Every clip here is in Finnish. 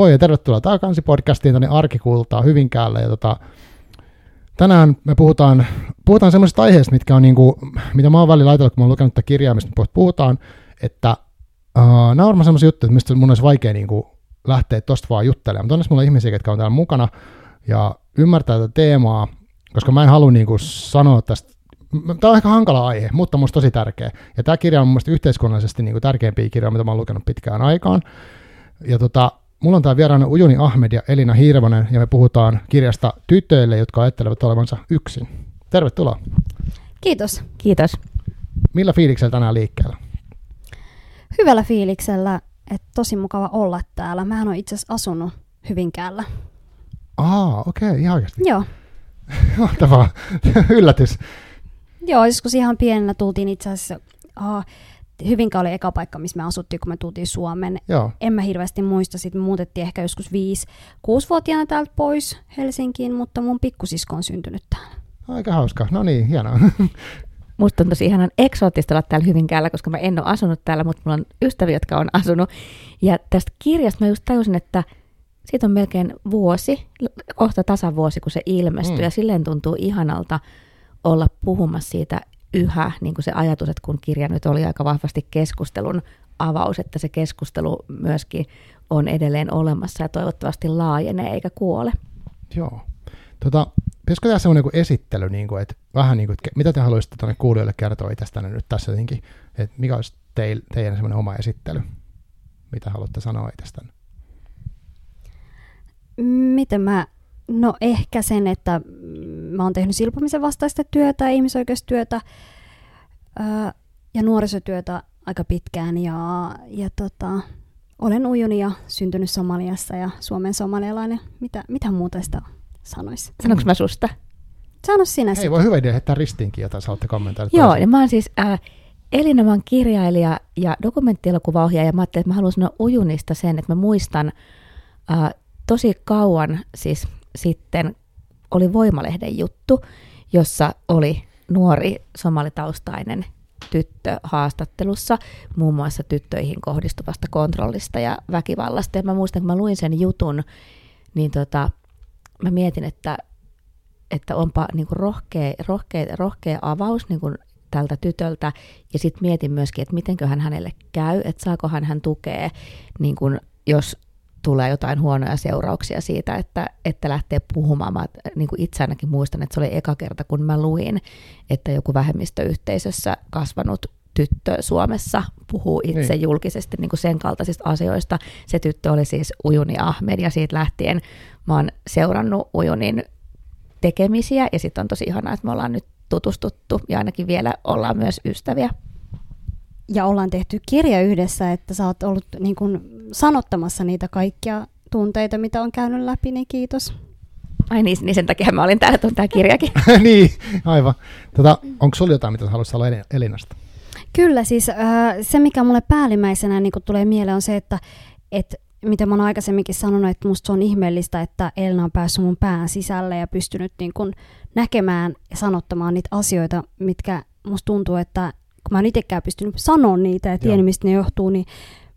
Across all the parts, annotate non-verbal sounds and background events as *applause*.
Moi ja tervetuloa takaisin podcastiin tänne Arkikultaa Hyvinkäälle. Ja tota, tänään me puhutaan, puhutaan semmoisista aiheista, mitkä on niinku, mitä mä oon välillä ajatellut, kun mä oon lukenut tätä kirjaa, mistä puhutaan, että uh, nämä on varmaan semmoisia juttuja, mistä mun olisi vaikea niinku lähteä tosta vaan juttelemaan. Mutta onneksi mulla on ihmisiä, jotka on täällä mukana ja ymmärtää tätä teemaa, koska mä en halua niinku sanoa tästä Tämä on ehkä hankala aihe, mutta musta tosi tärkeä. Ja tämä kirja on mun mielestä yhteiskunnallisesti niin kuin tärkeimpiä kirjoja, mitä oon lukenut pitkään aikaan. Ja tota, mulla on täällä vieraana Ujuni Ahmed ja Elina Hirvonen, ja me puhutaan kirjasta tytöille, jotka ajattelevat olevansa yksin. Tervetuloa. Kiitos. Kiitos. Millä fiiliksellä tänään liikkeellä? Hyvällä fiiliksellä, että tosi mukava olla täällä. Mähän on itse asiassa asunut Hyvinkäällä. Aa, okei, okay, ihan oikeasti. Joo. *laughs* Mahtavaa. *laughs* Yllätys. Joo, joskus ihan pienenä tultiin itse asiassa, aha, Hyvinkä oli eka paikka, missä me asuttiin, kun me tultiin Suomeen. Joo. En mä hirveästi muista, sitten me muutettiin ehkä joskus 5 6-vuotiaana täältä pois Helsinkiin, mutta mun pikkusisko on syntynyt täällä. Aika hauska. No niin, hienoa. *laughs* Musta on tosi ihanan eksoottista olla täällä Hyvinkäällä, koska mä en ole asunut täällä, mutta mulla on ystäviä, jotka on asunut. Ja tästä kirjasta mä just tajusin, että siitä on melkein vuosi, kohta tasan vuosi, kun se ilmestyi, mm. ja silleen tuntuu ihanalta olla puhumassa siitä yhä, niin kuin se ajatus, että kun kirja nyt oli aika vahvasti keskustelun avaus, että se keskustelu myöskin on edelleen olemassa ja toivottavasti laajenee eikä kuole. Joo. Tota, pitäisikö tehdä semmoinen kuin esittely, niin kuin, että vähän niin kuin, että mitä te haluaisitte tuonne kuulijoille kertoa itsestänne nyt tässä jotenkin, että mikä olisi teil, teidän semmoinen oma esittely, mitä haluatte sanoa itsestänne? Miten mä No ehkä sen, että mä oon tehnyt silpomisen vastaista työtä, ihmisoikeustyötä ää, ja nuorisotyötä aika pitkään ja, ja tota, olen ujuni ja syntynyt Somaliassa ja Suomen somalialainen. Mitä, mitä muuta sitä sanoisi? Sanoinko mä susta? Sano sinä Hei, voi hyvä idea heittää ristiinkin jotain, saatte kommentoida. Joo, ja mä oon siis äh, Elina, mä oon kirjailija ja dokumenttielokuvaohjaaja, ja mä ajattelin, että mä haluan sanoa ujunista sen, että mä muistan äh, tosi kauan, siis sitten oli Voimalehden juttu, jossa oli nuori somalitaustainen tyttö haastattelussa muun muassa tyttöihin kohdistuvasta kontrollista ja väkivallasta. Ja mä muistan, kun mä luin sen jutun, niin tota, mä mietin, että, että onpa niin kuin rohkea, rohkea, rohkea avaus niin kuin tältä tytöltä. Ja sitten mietin myöskin, että mitenköhän hänelle käy, että saakohan hän tukea, niin kuin jos tulee jotain huonoja seurauksia siitä, että, että lähtee puhumaan. Mä niin kuin itse ainakin muistan, että se oli eka kerta, kun mä luin, että joku vähemmistöyhteisössä kasvanut tyttö Suomessa puhuu itse niin. julkisesti niin kuin sen kaltaisista asioista. Se tyttö oli siis Ujuni Ahmed ja siitä lähtien mä oon seurannut Ujunin tekemisiä ja sitten on tosi ihanaa, että me ollaan nyt tutustuttu ja ainakin vielä ollaan myös ystäviä ja ollaan tehty kirja yhdessä, että sä oot ollut niin kun sanottamassa niitä kaikkia tunteita, mitä on käynyt läpi, niin kiitos. Ai niin, niin sen takia mä olin täällä, tuon tämä kirjakin. *laughs* niin, aivan. Tota, onko sulla jotain, mitä haluaisit olla Elinasta? Kyllä, siis äh, se mikä mulle päällimmäisenä niin tulee mieleen on se, että et, mitä mä oon aikaisemminkin sanonut, että musta se on ihmeellistä, että Elina on päässyt mun pään sisälle ja pystynyt niin kun näkemään ja sanottamaan niitä asioita, mitkä musta tuntuu, että kun mä en itsekään pystynyt sanoa niitä ja tiennyt, mistä ne johtuu, niin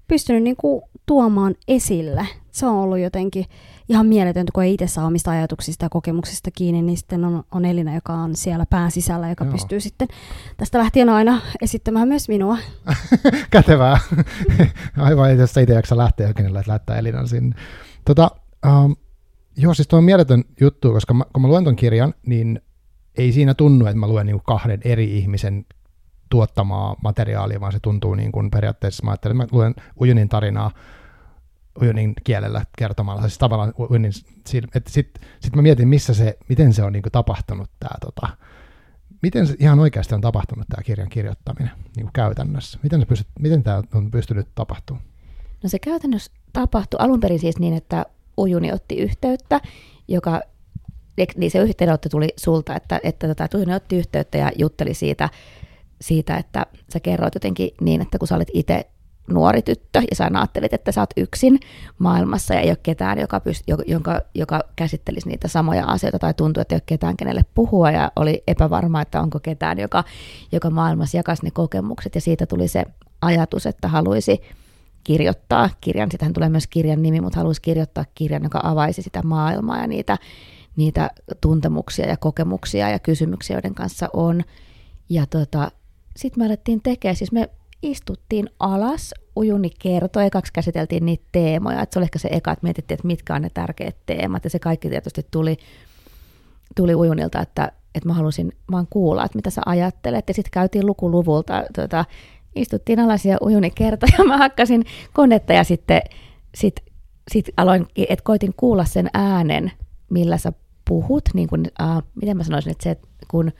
pystynyt niin kuin tuomaan esille. Se on ollut jotenkin ihan mieletöntä, kun ei itse saa omista ajatuksista ja kokemuksista kiinni, niin sitten on, on Elina, joka on siellä pään sisällä, joka Joo. pystyy sitten tästä lähtien aina esittämään myös minua. *laughs* Kätevää. *laughs* Aivan, ei tästä itse jaksa lähteä kenellä, että lähtää Elinan sinne. Tota, um, joo, siis tuo on mieletön juttu, koska mä, kun mä luen ton kirjan, niin ei siinä tunnu, että mä luen niin kahden eri ihmisen tuottamaa materiaalia, vaan se tuntuu niin kuin periaatteessa, mä ajattelen, mä luen Ujunin tarinaa Ujunin kielellä kertomalla, siis tavallaan Ujunin, että sitten sit mä mietin, missä se, miten se on niin kuin tapahtunut tämä, tota, miten se ihan oikeasti on tapahtunut tämä kirjan kirjoittaminen niin kuin käytännössä, miten, se pystyt, miten tämä on pystynyt tapahtumaan? No se käytännössä tapahtui alun perin siis niin, että Ujuni otti yhteyttä, joka niin se yhteydenotto tuli sulta, että, että tota, Ujuni otti yhteyttä ja jutteli siitä, siitä, että sä kerroit jotenkin niin, että kun sä olit itse nuori tyttö ja sä ajattelit, että sä oot yksin maailmassa ja ei ole ketään, joka, pyst- jonka, joka käsittelisi niitä samoja asioita tai tuntui, että ei ole ketään, kenelle puhua ja oli epävarma, että onko ketään, joka, joka maailmassa jakaisi ne kokemukset ja siitä tuli se ajatus, että haluaisi kirjoittaa kirjan. Sitähän tulee myös kirjan nimi, mutta haluaisi kirjoittaa kirjan, joka avaisi sitä maailmaa ja niitä, niitä tuntemuksia ja kokemuksia ja kysymyksiä, joiden kanssa on. Ja tota, sitten me alettiin tekemään, siis me istuttiin alas, Ujuni kertoi, ekaksi käsiteltiin niitä teemoja, että se oli ehkä se eka, että mietittiin, että mitkä on ne tärkeät teemat, ja se kaikki tietysti tuli, tuli Ujunilta, että, että mä halusin vaan kuulla, että mitä sä ajattelet, ja sitten käytiin lukuluvulta, tota, istuttiin alas ja Ujuni kertoi, *laughs* ja mä hakkasin konetta, ja sitten sit, sit aloin, että koitin kuulla sen äänen, millä sä puhut, niin kuin, äh, miten mä sanoisin, että se, kun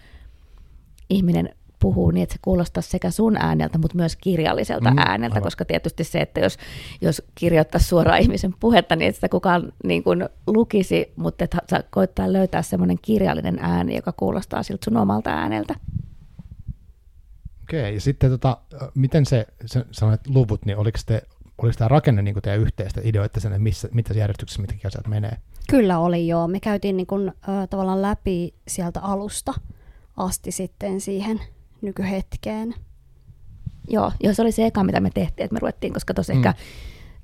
ihminen puhuu niin, että se kuulostaa sekä sun ääneltä, mutta myös kirjalliselta mm, ääneltä, aivan. koska tietysti se, että jos, jos kirjoittaisi suoraan *laughs* ihmisen puhetta, niin että sitä kukaan niin kuin lukisi, mutta että sä koittaa löytää semmoinen kirjallinen ääni, joka kuulostaa siltä sun omalta ääneltä. Okei, ja sitten tota, miten se, se sanoit luvut, niin oliko, te, oliko tämä rakenne niin kuin teidän yhteistä ideoita sen, että missä, mitä järjestyksessä mitkä asiat menee? Kyllä oli joo. Me käytiin niin kuin, äh, tavallaan läpi sieltä alusta asti sitten siihen nykyhetkeen. Joo, joo, se oli se eka, mitä me tehtiin, että me ruvettiin, koska tuossa mm. ehkä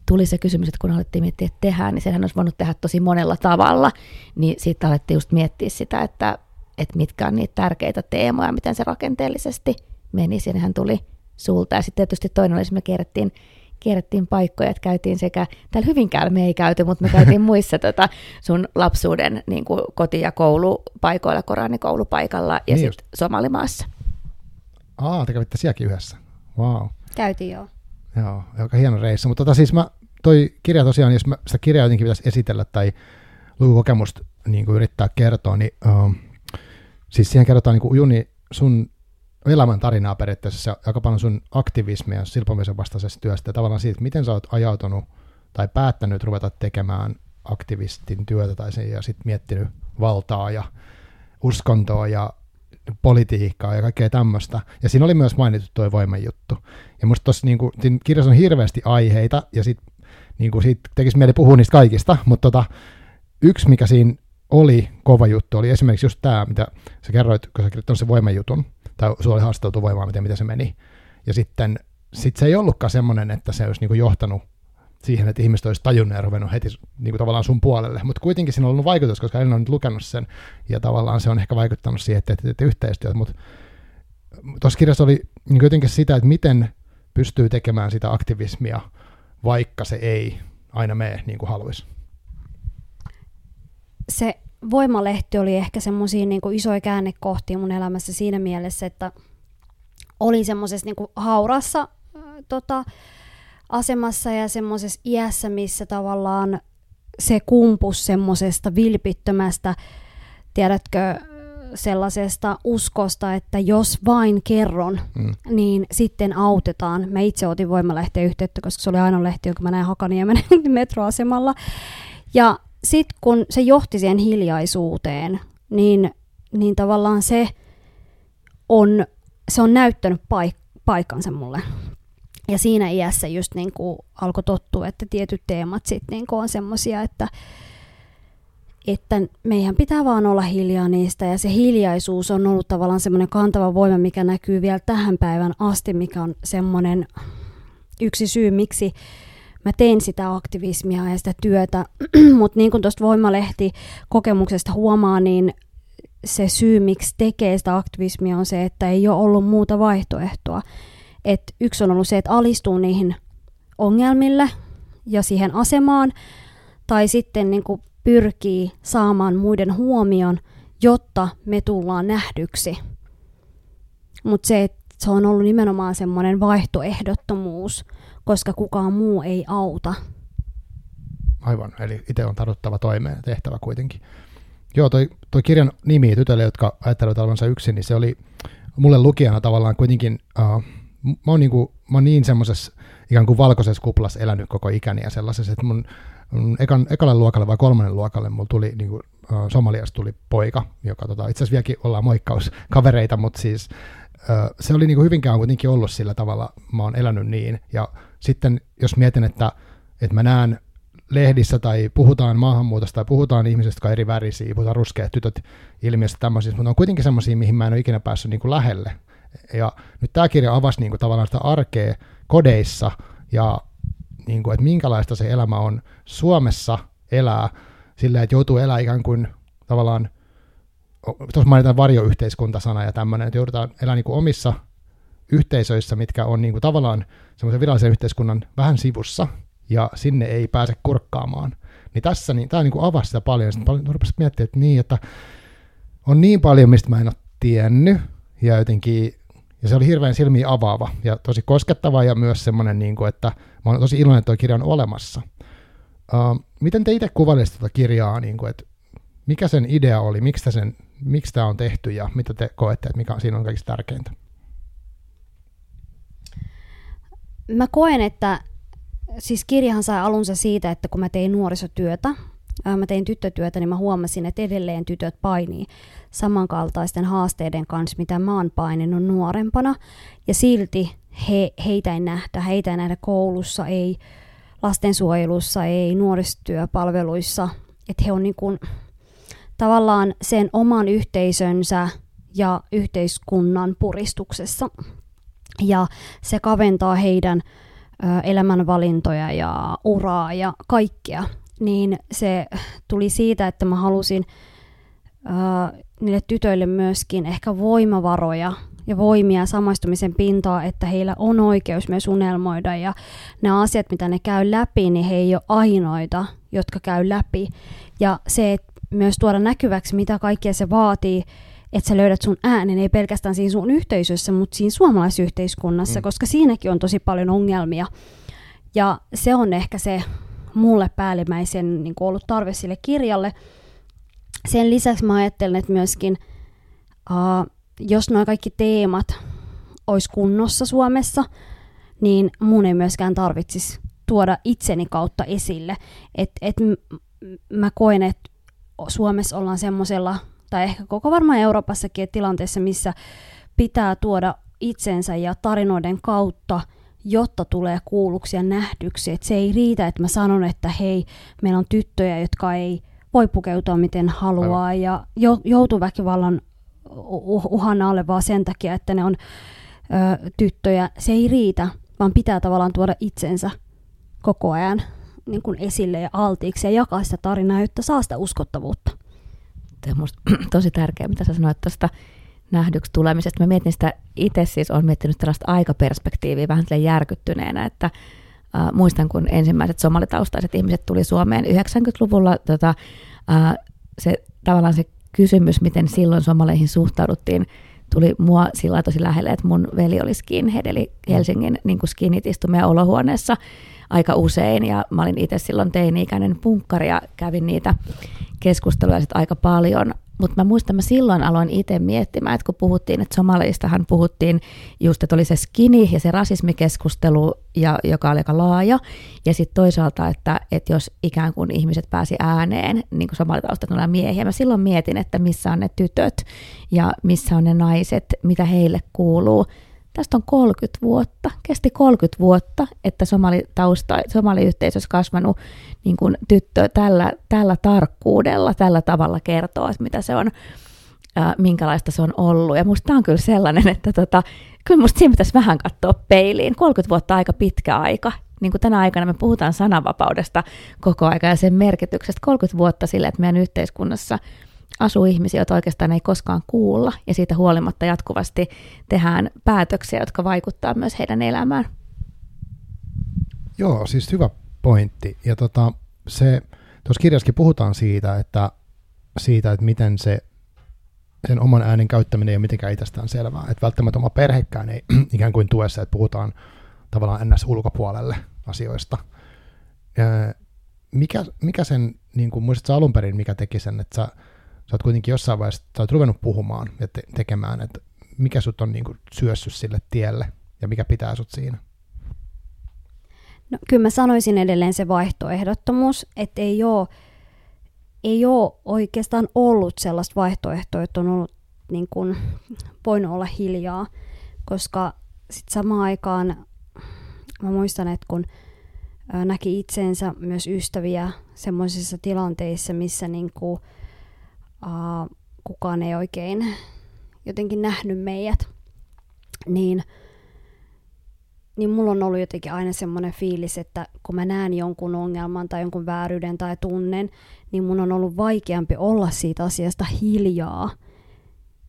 tuli se kysymys, että kun alettiin miettiä, että tehdään, niin senhän olisi voinut tehdä tosi monella tavalla, niin siitä alettiin just miettiä sitä, että, että mitkä on niitä tärkeitä teemoja, miten se rakenteellisesti meni, sinnehän tuli sulta. Ja sitten tietysti toinen oli, että me kierrettiin, kierrettiin paikkoja, että käytiin sekä, täällä Hyvinkäällä me ei käyty, mutta me *laughs* käytiin muissa tota, sun lapsuuden niin kuin koti- ja koulupaikoilla, Koranikoulupaikalla ja niin sitten Somalimaassa. Aa, te kävitte sielläkin yhdessä. Wow. Käytiin joo. Joo, aika hieno reissu. Mutta tota, siis mä, toi kirja tosiaan, jos mä sitä kirjaa jotenkin pitäisi esitellä tai lukukokemusta niin kuin yrittää kertoa, niin uh, siis siihen kerrotaan niin kuin Juni sun elämän tarinaa periaatteessa, aika paljon sun aktivismia silpomisen vastaisesta työstä ja tavallaan siitä, miten sä oot ajautunut tai päättänyt ruveta tekemään aktivistin työtä tai sen, ja sitten miettinyt valtaa ja uskontoa ja politiikkaa ja kaikkea tämmöistä. Ja siinä oli myös mainittu tuo voimajuttu. Ja musta tuossa niin kuin, siinä kirjassa on hirveästi aiheita, ja sit, kuin, siitä tekisi mieli puhua niistä kaikista, mutta tota, yksi, mikä siinä oli kova juttu, oli esimerkiksi just tämä, mitä sä kerroit, kun sä kirjoittanut sen voimajutun, tai sulla oli haasteltu voimaa, miten, miten se meni. Ja sitten sit se ei ollutkaan semmoinen, että se olisi kuin johtanut siihen, että ihmiset olisi tajunnut ja ruvennut heti niin kuin tavallaan sun puolelle. Mutta kuitenkin siinä on ollut vaikutus, koska Elina on nyt lukenut sen, ja tavallaan se on ehkä vaikuttanut siihen, että teette yhteistyötä. Mutta tuossa kirjassa oli niin jotenkin sitä, että miten pystyy tekemään sitä aktivismia, vaikka se ei aina mene niin kuin haluaisi. Se Voimalehti oli ehkä semmoisia niin isoja käännekohtia mun elämässä siinä mielessä, että oli semmoisessa niin haurassa äh, tota, asemassa ja semmoisessa iässä, missä tavallaan se kumpus semmoisesta vilpittömästä, tiedätkö, sellaisesta uskosta, että jos vain kerron, mm. niin sitten autetaan. Mä itse otin voimalehteen yhteyttä, koska se oli ainoa lehti, jonka mä näin Hakaniemen *laughs* metroasemalla. Ja sitten kun se johti siihen hiljaisuuteen, niin, niin tavallaan se on, se on näyttänyt paik- paikansa mulle. Ja siinä iässä just niin kuin alkoi tottua, että tietyt teemat sitten niin on semmoisia, että, että meidän pitää vaan olla hiljaa niistä. Ja se hiljaisuus on ollut tavallaan semmoinen kantava voima, mikä näkyy vielä tähän päivän asti, mikä on semmoinen yksi syy, miksi mä teen sitä aktivismia ja sitä työtä. *clears throat* Mutta niin kuin tuosta Voimalehti kokemuksesta huomaa, niin se syy, miksi tekee sitä aktivismia on se, että ei ole ollut muuta vaihtoehtoa. Et yksi on ollut se, että alistuu niihin ongelmille ja siihen asemaan, tai sitten niin kuin pyrkii saamaan muiden huomion, jotta me tullaan nähdyksi. Mutta se, että se on ollut nimenomaan semmoinen vaihtoehdottomuus, koska kukaan muu ei auta. Aivan, eli itse on tarvittava toimeen tehtävä kuitenkin. Joo, toi, toi kirjan nimi tytöille, jotka ajattelevat olevansa yksin, niin se oli mulle lukijana tavallaan kuitenkin uh, mä oon, niin kuin, mä oon niin semmoisessa ikään kuin valkoisessa kuplassa elänyt koko ikäni ja sellaisessa, että mun, mun ekan, ekalle luokalle vai kolmannen luokalle mulla tuli niin kuin, Somaliasta tuli poika, joka tota, itse asiassa vieläkin ollaan moikkauskavereita, mutta siis se oli niin kuin hyvinkään kuitenkin ollut sillä tavalla, mä oon elänyt niin. Ja sitten jos mietin, että, että mä näen lehdissä tai puhutaan maahanmuutosta tai puhutaan ihmisistä, jotka on eri värisiä, puhutaan ruskeat tytöt ilmiöistä tämmöisiä, mutta on kuitenkin semmoisia, mihin mä en ole ikinä päässyt niin kuin lähelle. Ja nyt tämä kirja avasi niin kuin tavallaan sitä arkea kodeissa ja niin kuin, että minkälaista se elämä on Suomessa elää sillä, että joutuu elää ikään kuin tavallaan, tuossa mainitaan varjoyhteiskuntasana ja tämmöinen, että joudutaan elää niin kuin omissa yhteisöissä, mitkä on niin kuin tavallaan semmoisen virallisen yhteiskunnan vähän sivussa, ja sinne ei pääse kurkkaamaan. Niin tässä niin, tämä niin kuin avasi sitä paljon, sitten paljon rupesin miettimään, että niin, että on niin paljon, mistä mä en ole tiennyt, ja jotenkin, ja se oli hirveän silmiä avaava, ja tosi koskettava, ja myös semmoinen, niin kuin, että mä olen tosi iloinen, että tuo kirja on olemassa. Uh, miten te itse kuvailisitte tätä kirjaa, niin kuin, että mikä sen idea oli, miksi, sen, miksi tämä on tehty, ja mitä te koette, että mikä siinä on kaikista tärkeintä? Mä koen, että siis kirjahan sai alunsa siitä, että kun mä tein nuorisotyötä, mä tein tyttötyötä, niin mä huomasin, että edelleen tytöt painii samankaltaisten haasteiden kanssa, mitä mä oon paininut nuorempana. Ja silti he, heitä ei nähdä, heitä ei nähdä koulussa, ei lastensuojelussa, ei nuorisotyöpalveluissa. Että he on niin kuin, tavallaan sen oman yhteisönsä ja yhteiskunnan puristuksessa. Ja se kaventaa heidän elämänvalintoja ja uraa ja kaikkea, niin se tuli siitä, että mä halusin äh, niille tytöille myöskin ehkä voimavaroja ja voimia samaistumisen pintaa, että heillä on oikeus myös unelmoida ja ne asiat, mitä ne käy läpi, niin he ei ole ainoita, jotka käy läpi. Ja se, että myös tuoda näkyväksi, mitä kaikkea se vaatii, että sä löydät sun äänen, ei pelkästään siinä sun yhteisössä, mutta siinä suomalaisyhteiskunnassa, mm. koska siinäkin on tosi paljon ongelmia. Ja se on ehkä se mulle päällimmäisen niin ollut tarve sille kirjalle. Sen lisäksi mä ajattelen, että myöskin uh, jos nuo kaikki teemat olisi kunnossa Suomessa, niin mun ei myöskään tarvitsisi tuoda itseni kautta esille. Et, et mä koen, että Suomessa ollaan semmoisella tai ehkä koko varmaan Euroopassakin tilanteessa, missä pitää tuoda itsensä ja tarinoiden kautta, jotta tulee kuulluksi ja nähdyksi. Et se ei riitä, että mä sanon, että hei, meillä on tyttöjä, jotka ei voi pukeutua miten haluaa Aivan. ja joutuu väkivallan uhan alle vaan sen takia, että ne on ö, tyttöjä. Se ei riitä, vaan pitää tavallaan tuoda itsensä koko ajan niin kuin esille ja altiiksi ja jakaa sitä tarinaa, jotta saa sitä uskottavuutta. Tämä on *clears throat* tosi tärkeää, mitä sä sanoit tuosta nähdyksi tulemisesta. Mä mietin sitä itse siis, olen miettinyt tällaista aikaperspektiiviä vähän järkyttyneenä, että äh, muistan, kun ensimmäiset somalitaustaiset ihmiset tuli Suomeen 90-luvulla, tota, äh, se, tavallaan se kysymys, miten silloin somaleihin suhtauduttiin, tuli mua sillä tosi lähelle, että mun veli oli skinhead, eli Helsingin niin kuin skinit istumia olohuoneessa aika usein, ja mä olin itse silloin teini-ikäinen punkkari, ja kävin niitä keskusteluja sit aika paljon. Mutta mä muistan, mä silloin aloin itse miettimään, että kun puhuttiin, että somaleistahan puhuttiin just, että oli se skini ja se rasismikeskustelu, ja, joka oli aika laaja. Ja sitten toisaalta, että, että jos ikään kuin ihmiset pääsi ääneen, niin kuin somalitaustat on miehiä, mä silloin mietin, että missä on ne tytöt ja missä on ne naiset, mitä heille kuuluu tästä on 30 vuotta, kesti 30 vuotta, että somalitausta, somaliyhteisössä kasvanut niin kuin tyttö tällä, tällä tarkkuudella, tällä tavalla kertoo, että mitä se on, ää, minkälaista se on ollut. Ja musta on kyllä sellainen, että tota, kyllä musta siinä pitäisi vähän katsoa peiliin. 30 vuotta aika pitkä aika. Niin kuin tänä aikana me puhutaan sananvapaudesta koko aika ja sen merkityksestä 30 vuotta sille, että meidän yhteiskunnassa – asuu ihmisiä, joita oikeastaan ei koskaan kuulla, ja siitä huolimatta jatkuvasti tehdään päätöksiä, jotka vaikuttaa myös heidän elämään. Joo, siis hyvä pointti. Ja tota, se, tuossa kirjassakin puhutaan siitä, että, siitä, että miten se sen oman äänen käyttäminen ei ole mitenkään itsestään selvää. Että välttämättä oma perhekään ei *clears throat* ikään kuin tuessa, että puhutaan tavallaan ns. ulkopuolelle asioista. Mikä, mikä sen, niin kuin muistatko alun perin, mikä teki sen, että sä sä oot kuitenkin jossain vaiheessa, sä oot ruvennut puhumaan ja te- tekemään, että mikä sut on niin kuin syössyt sille tielle ja mikä pitää sut siinä? No, kyllä mä sanoisin edelleen se vaihtoehdottomuus, että ei ole, ei ole oikeastaan ollut sellaista vaihtoehtoa, että on ollut niin kuin, voinut olla hiljaa, koska sitten samaan aikaan mä muistan, että kun näki itsensä myös ystäviä semmoisissa tilanteissa, missä niin kuin, uh, kukaan ei oikein jotenkin nähnyt meidät, niin, niin mulla on ollut jotenkin aina semmoinen fiilis, että kun mä näen jonkun ongelman tai jonkun vääryyden tai tunnen, niin mun on ollut vaikeampi olla siitä asiasta hiljaa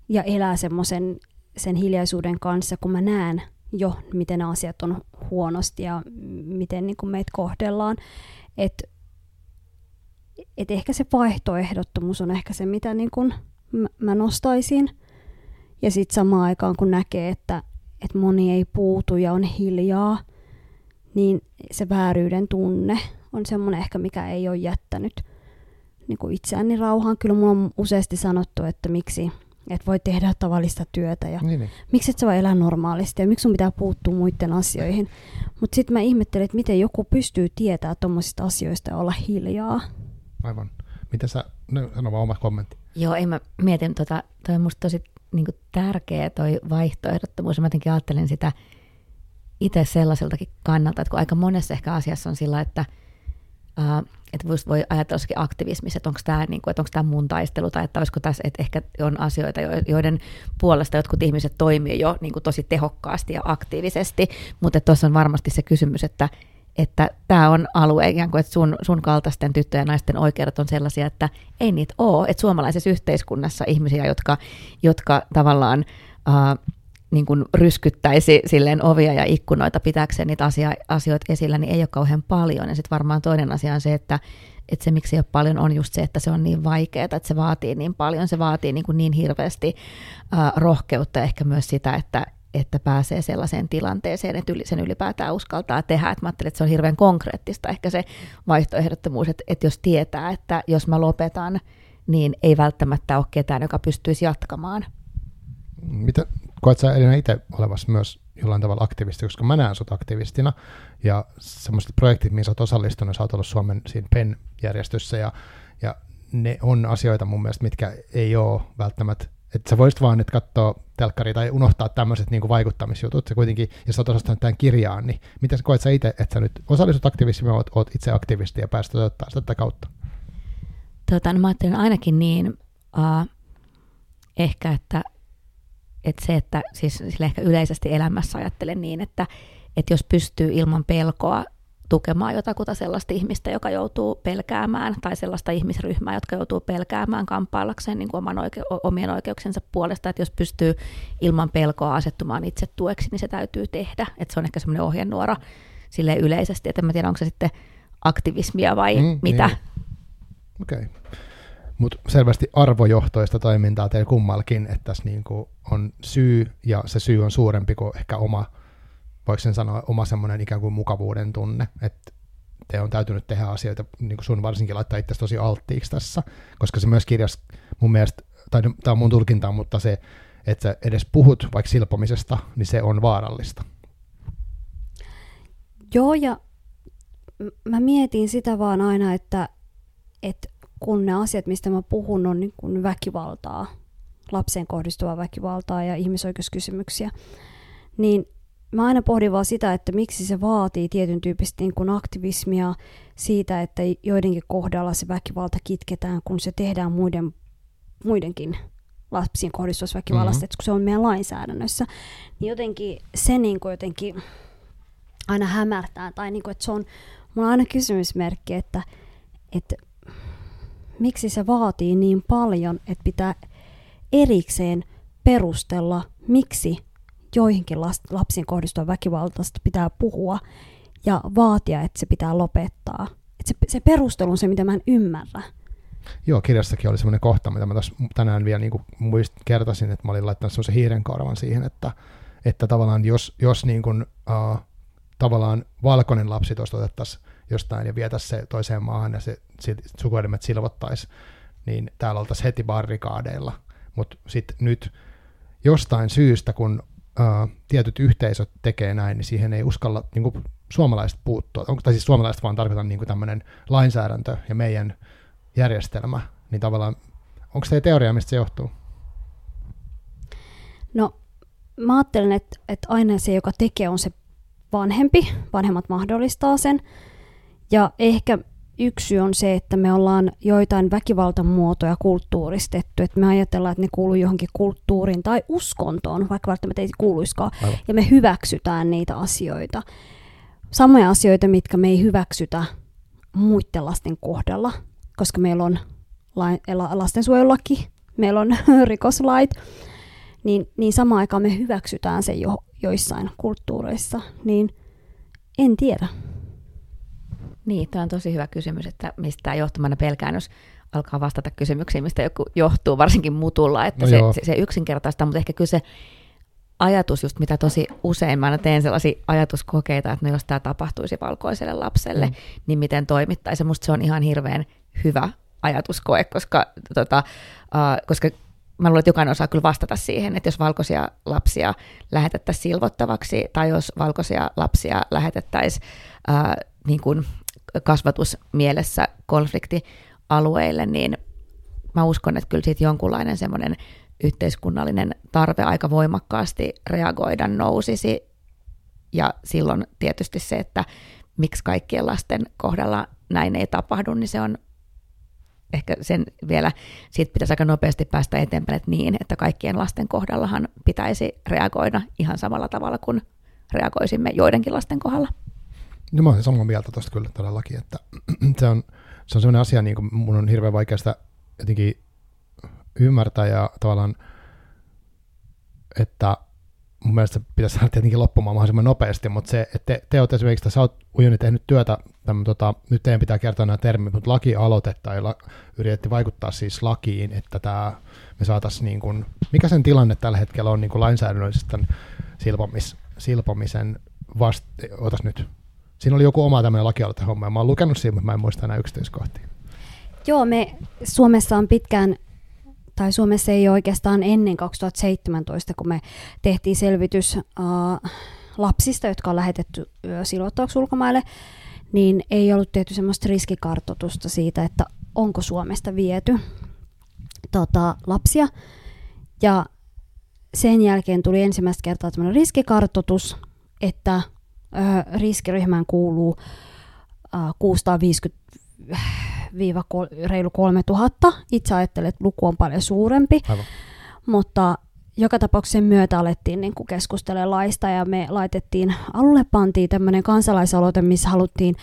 ja elää semmoisen sen hiljaisuuden kanssa, kun mä näen jo, miten asiat on huonosti ja miten niin kuin meitä kohdellaan. Et, et ehkä se vaihtoehdottomuus on ehkä se, mitä niin kuin mä, nostaisin. Ja sitten samaan aikaan, kun näkee, että, että moni ei puutu ja on hiljaa, niin se vääryyden tunne on semmoinen ehkä, mikä ei ole jättänyt niin kuin itseäni rauhaan. Kyllä mulla on useasti sanottu, että miksi, että voi tehdä tavallista työtä ja Niin, niin. miksi et sä voi elää normaalisti ja miksi sun pitää puuttua muiden asioihin. Mutta sitten mä ihmettelen, että miten joku pystyy tietää tuommoisista asioista ja olla hiljaa. Aivan. Mitä sä, no, sano vaan oma kommentti. Joo, ei mä mietin, tota, toi on musta tosi niin kuin, tärkeä toi vaihtoehdottomuus. Mä jotenkin ajattelen sitä itse sellaiseltakin kannalta, että kun aika monessa ehkä asiassa on sillä, että Uh, että voi ajatella jossakin aktivismissa, että onko tämä niin tämä mun taistelu, tai että olisiko tässä, että ehkä on asioita, joiden puolesta jotkut ihmiset toimii jo niin kuin tosi tehokkaasti ja aktiivisesti, mutta tuossa on varmasti se kysymys, että että tämä on alue ikään kuin, että sun, sun kaltaisten tyttöjen ja naisten oikeudet on sellaisia, että ei niitä ole, että suomalaisessa yhteiskunnassa ihmisiä, jotka, jotka tavallaan uh, niin kuin ryskyttäisi silleen ovia ja ikkunoita pitääkseen niitä asia, asioita esillä, niin ei ole kauhean paljon. Ja sitten varmaan toinen asia on se, että, että se miksi ei ole paljon on just se, että se on niin vaikeaa, että se vaatii niin paljon, se vaatii niin, kuin niin hirveästi uh, rohkeutta ja ehkä myös sitä, että, että pääsee sellaiseen tilanteeseen, että yli, sen ylipäätään uskaltaa tehdä. Että mä ajattelin, että se on hirveän konkreettista ehkä se vaihtoehdottomuus, että, että jos tietää, että jos mä lopetan, niin ei välttämättä ole ketään, joka pystyisi jatkamaan. Mitä koet sä Elina itse olevassa myös jollain tavalla aktivisti, koska mä näen sut aktivistina ja semmoiset projektit, mihin sä oot osallistunut, sä oot ollut Suomen siinä PEN-järjestössä ja, ja ne on asioita mun mielestä, mitkä ei ole välttämättä että sä voisit vaan nyt katsoa telkkari tai unohtaa tämmöiset niin vaikuttamisjutut, se kuitenkin, jos sä oot osastanut tämän kirjaan, niin miten sä koet sä itse, että sä nyt osallistut aktivismiin, oot, oot itse aktivisti ja päästä toteuttaa sitä tätä kautta? Tota, no mä ajattelen ainakin niin, uh, ehkä, että, että se, että siis sille ehkä yleisesti elämässä ajattelen niin, että, että jos pystyy ilman pelkoa tukemaan jotakuta sellaista ihmistä, joka joutuu pelkäämään, tai sellaista ihmisryhmää, jotka joutuu pelkäämään kamppaillakseen niin kuin oman oike- omien oikeuksensa puolesta, että jos pystyy ilman pelkoa asettumaan itse tueksi, niin se täytyy tehdä. Että se on ehkä semmoinen ohjenuora sille yleisesti, että en mä tiedä, onko se sitten aktivismia vai mm, mitä. Niin. Okei. Okay. Mutta selvästi arvojohtoista toimintaa teillä kummallakin, että tässä niinku on syy, ja se syy on suurempi kuin ehkä oma voiko sen sanoa, oma semmoinen ikään kuin mukavuuden tunne, että te on täytynyt tehdä asioita, niin kuin sun varsinkin laittaa itse tosi alttiiksi tässä, koska se myös kirjas mun mielestä, tai tämä on mun tulkinta, mutta se, että sä edes puhut vaikka silpomisesta, niin se on vaarallista. Joo, ja mä mietin sitä vaan aina, että, että kun ne asiat, mistä mä puhun, on niin kuin väkivaltaa, lapseen kohdistuvaa väkivaltaa ja ihmisoikeuskysymyksiä, niin mä aina pohdin vaan sitä, että miksi se vaatii tietyn tyyppistä niin kuin aktivismia siitä, että joidenkin kohdalla se väkivalta kitketään, kun se tehdään muiden, muidenkin lapsiin kohdistuvassa väkivallasta, mm-hmm. kun se on meidän lainsäädännössä, niin jotenkin se niin kuin jotenkin aina hämärtää, tai niin kuin, että se on, mulla on aina kysymysmerkki, että, että miksi se vaatii niin paljon, että pitää erikseen perustella, miksi joihinkin lapsiin kohdistuva väkivaltaista pitää puhua ja vaatia, että se pitää lopettaa. Että se, se perustelu on se, mitä mä en ymmärrä. Joo, kirjassakin oli semmoinen kohta, mitä mä tänään vielä niin muist, kertasin, että mä olin laittanut semmoisen hiirenkorvan siihen, että, että tavallaan jos, jos niin kuin, uh, tavallaan valkoinen lapsi tuosta otettaisiin jostain ja vietäisiin se toiseen maahan ja se sukuelimet silvottaisiin, niin täällä oltaisiin heti barrikaadeilla. Mutta sitten nyt jostain syystä, kun uh, tietyt yhteisöt tekee näin, niin siihen ei uskalla niin kuin suomalaiset puuttua. Onko, tai siis suomalaiset vaan tarkoitan niin tämmöinen lainsäädäntö ja meidän järjestelmä, niin tavallaan, onko se teoria, mistä se johtuu? No, mä ajattelen, että, että aina se, joka tekee, on se vanhempi. Vanhemmat mahdollistaa sen. Ja ehkä yksi on se, että me ollaan joitain väkivaltamuotoja kulttuuristettu, että me ajatellaan, että ne kuuluu johonkin kulttuuriin tai uskontoon, vaikka välttämättä ei kuuluiskaan, Aivan. ja me hyväksytään niitä asioita. Samoja asioita, mitkä me ei hyväksytä muiden lasten kohdalla, koska meillä on lastensuojelulaki, meillä on *laughs* rikoslait, niin, niin samaan aikaan me hyväksytään se jo, joissain kulttuureissa, niin en tiedä. Niin, tämä on tosi hyvä kysymys, että mistä tämä johtamana pelkään, jos alkaa vastata kysymyksiin, mistä joku johtuu, varsinkin mutulla, että No se, joo. se, se yksinkertaista, mutta ehkä kyllä se ajatus, just mitä tosi usein mä aina teen sellaisia ajatuskokeita, että no jos tämä tapahtuisi valkoiselle lapselle, Mm. niin miten toimittaisi. Musta se on ihan hirveän hyvä ajatuskoe, koska, tota, uh, koska mä luulen, että jokainen osaa kyllä vastata siihen, että jos valkoisia lapsia lähetettäisiin silvottavaksi tai jos valkoisia lapsia lähetettäisiin uh, niin kuin kasvatusmielessä konfliktialueille, niin mä uskon, että kyllä siitä jonkunlainen semmoinen yhteiskunnallinen tarve aika voimakkaasti reagoida nousisi. Ja silloin tietysti se, että miksi kaikkien lasten kohdalla näin ei tapahdu, niin se on ehkä sen vielä, siitä pitäisi aika nopeasti päästä eteenpäin, että niin, että kaikkien lasten kohdallahan pitäisi reagoida ihan samalla tavalla kuin reagoisimme joidenkin lasten kohdalla. No mä olen samaa mieltä tuosta kyllä todellakin, että *clears throat* se on, se on sellainen asia, niin kuin mun on hirveän vaikea sitä jotenkin ymmärtää ja tavallaan, että mun mielestä se pitäisi saada tietenkin loppumaan mahdollisimman nopeasti, mutta se, että te, te olette esimerkiksi, että sä oot Ujuni tehnyt työtä, tämän, tota, nyt teidän pitää kertoa nämä termit, mutta lakialoite tai la, yritettiin vaikuttaa siis lakiin, että tämä, me saataisiin niin kuin, mikä sen tilanne tällä hetkellä on niin kuin lainsäädännöllisesti silpomis, silpomisen vast, otas nyt, Siinä oli joku oma tämmöinen lakialoitehomma, ja mä oon lukenut siinä, mutta mä en muista enää yksityiskohtia. Joo, me Suomessa on pitkään, tai Suomessa ei oikeastaan ennen 2017, kun me tehtiin selvitys uh, lapsista, jotka on lähetetty ö, silvottavaksi ulkomaille, niin ei ollut tehty semmoista riskikartoitusta siitä, että onko Suomesta viety tota, lapsia. Ja sen jälkeen tuli ensimmäistä kertaa tämmöinen riskikartoitus, että riskiryhmään kuuluu ö, 650 viiva kol- reilu 3000. Itse ajattelen, että luku on paljon suurempi, Aivan. mutta joka tapauksessa myötä alettiin niin keskustelemaan laista ja me laitettiin, alulle pantiin tämmöinen kansalaisaloite, missä haluttiin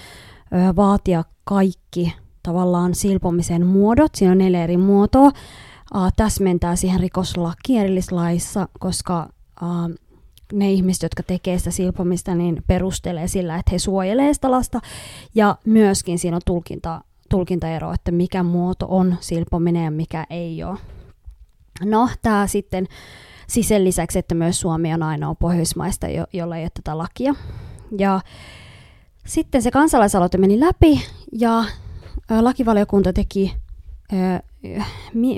ö, vaatia kaikki tavallaan silpomisen muodot, siinä on neljä eri muotoa, uh, täsmentää siihen rikoslakiin erillislaissa, koska uh, ne ihmiset, jotka tekee sitä silpomista, niin perustelee sillä, että he suojelee sitä lasta. Ja myöskin siinä on tulkinta, tulkintaero, että mikä muoto on silpominen ja mikä ei ole. No, tämä sitten siis sen lisäksi, että myös Suomi on ainoa pohjoismaista, jo, jolla ei ole tätä lakia. Ja sitten se kansalaisaloite meni läpi ja lakivaliokunta teki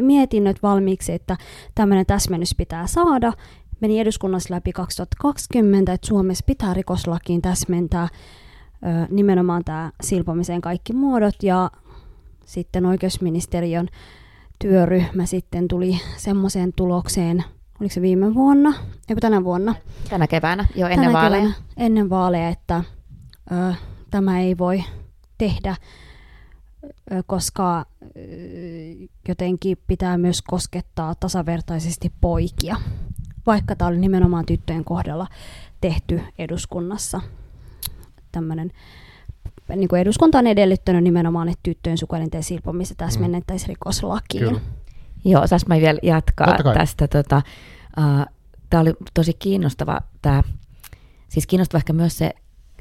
mietinnöt valmiiksi, että tämmöinen täsmennys pitää saada. Meni eduskunnassa läpi 2020, että Suomessa pitää rikoslakiin täsmentää ö, nimenomaan tämä silpomisen kaikki muodot ja sitten oikeusministeriön työryhmä sitten tuli semmoiseen tulokseen, oliko se viime vuonna, eikö tänä vuonna, Tänä keväänä, jo ennen tänä vaaleja. keväänä, ennen vaaleja, että ö, tämä ei voi tehdä, ö, koska ö, jotenkin pitää myös koskettaa tasavertaisesti poikia, vaikka tämä oli nimenomaan tyttöjen kohdalla tehty eduskunnassa tämmöinen niin kuin eduskunta on edellyttänyt nimenomaan, että tyttöjen sukuelinten silpomista täsmennettäisiin rikoslakiin. Kyllä. Joo, saas mä vielä jatkaa tästä. Tota, uh, tämä oli tosi kiinnostava, tää, siis kiinnostava ehkä myös se,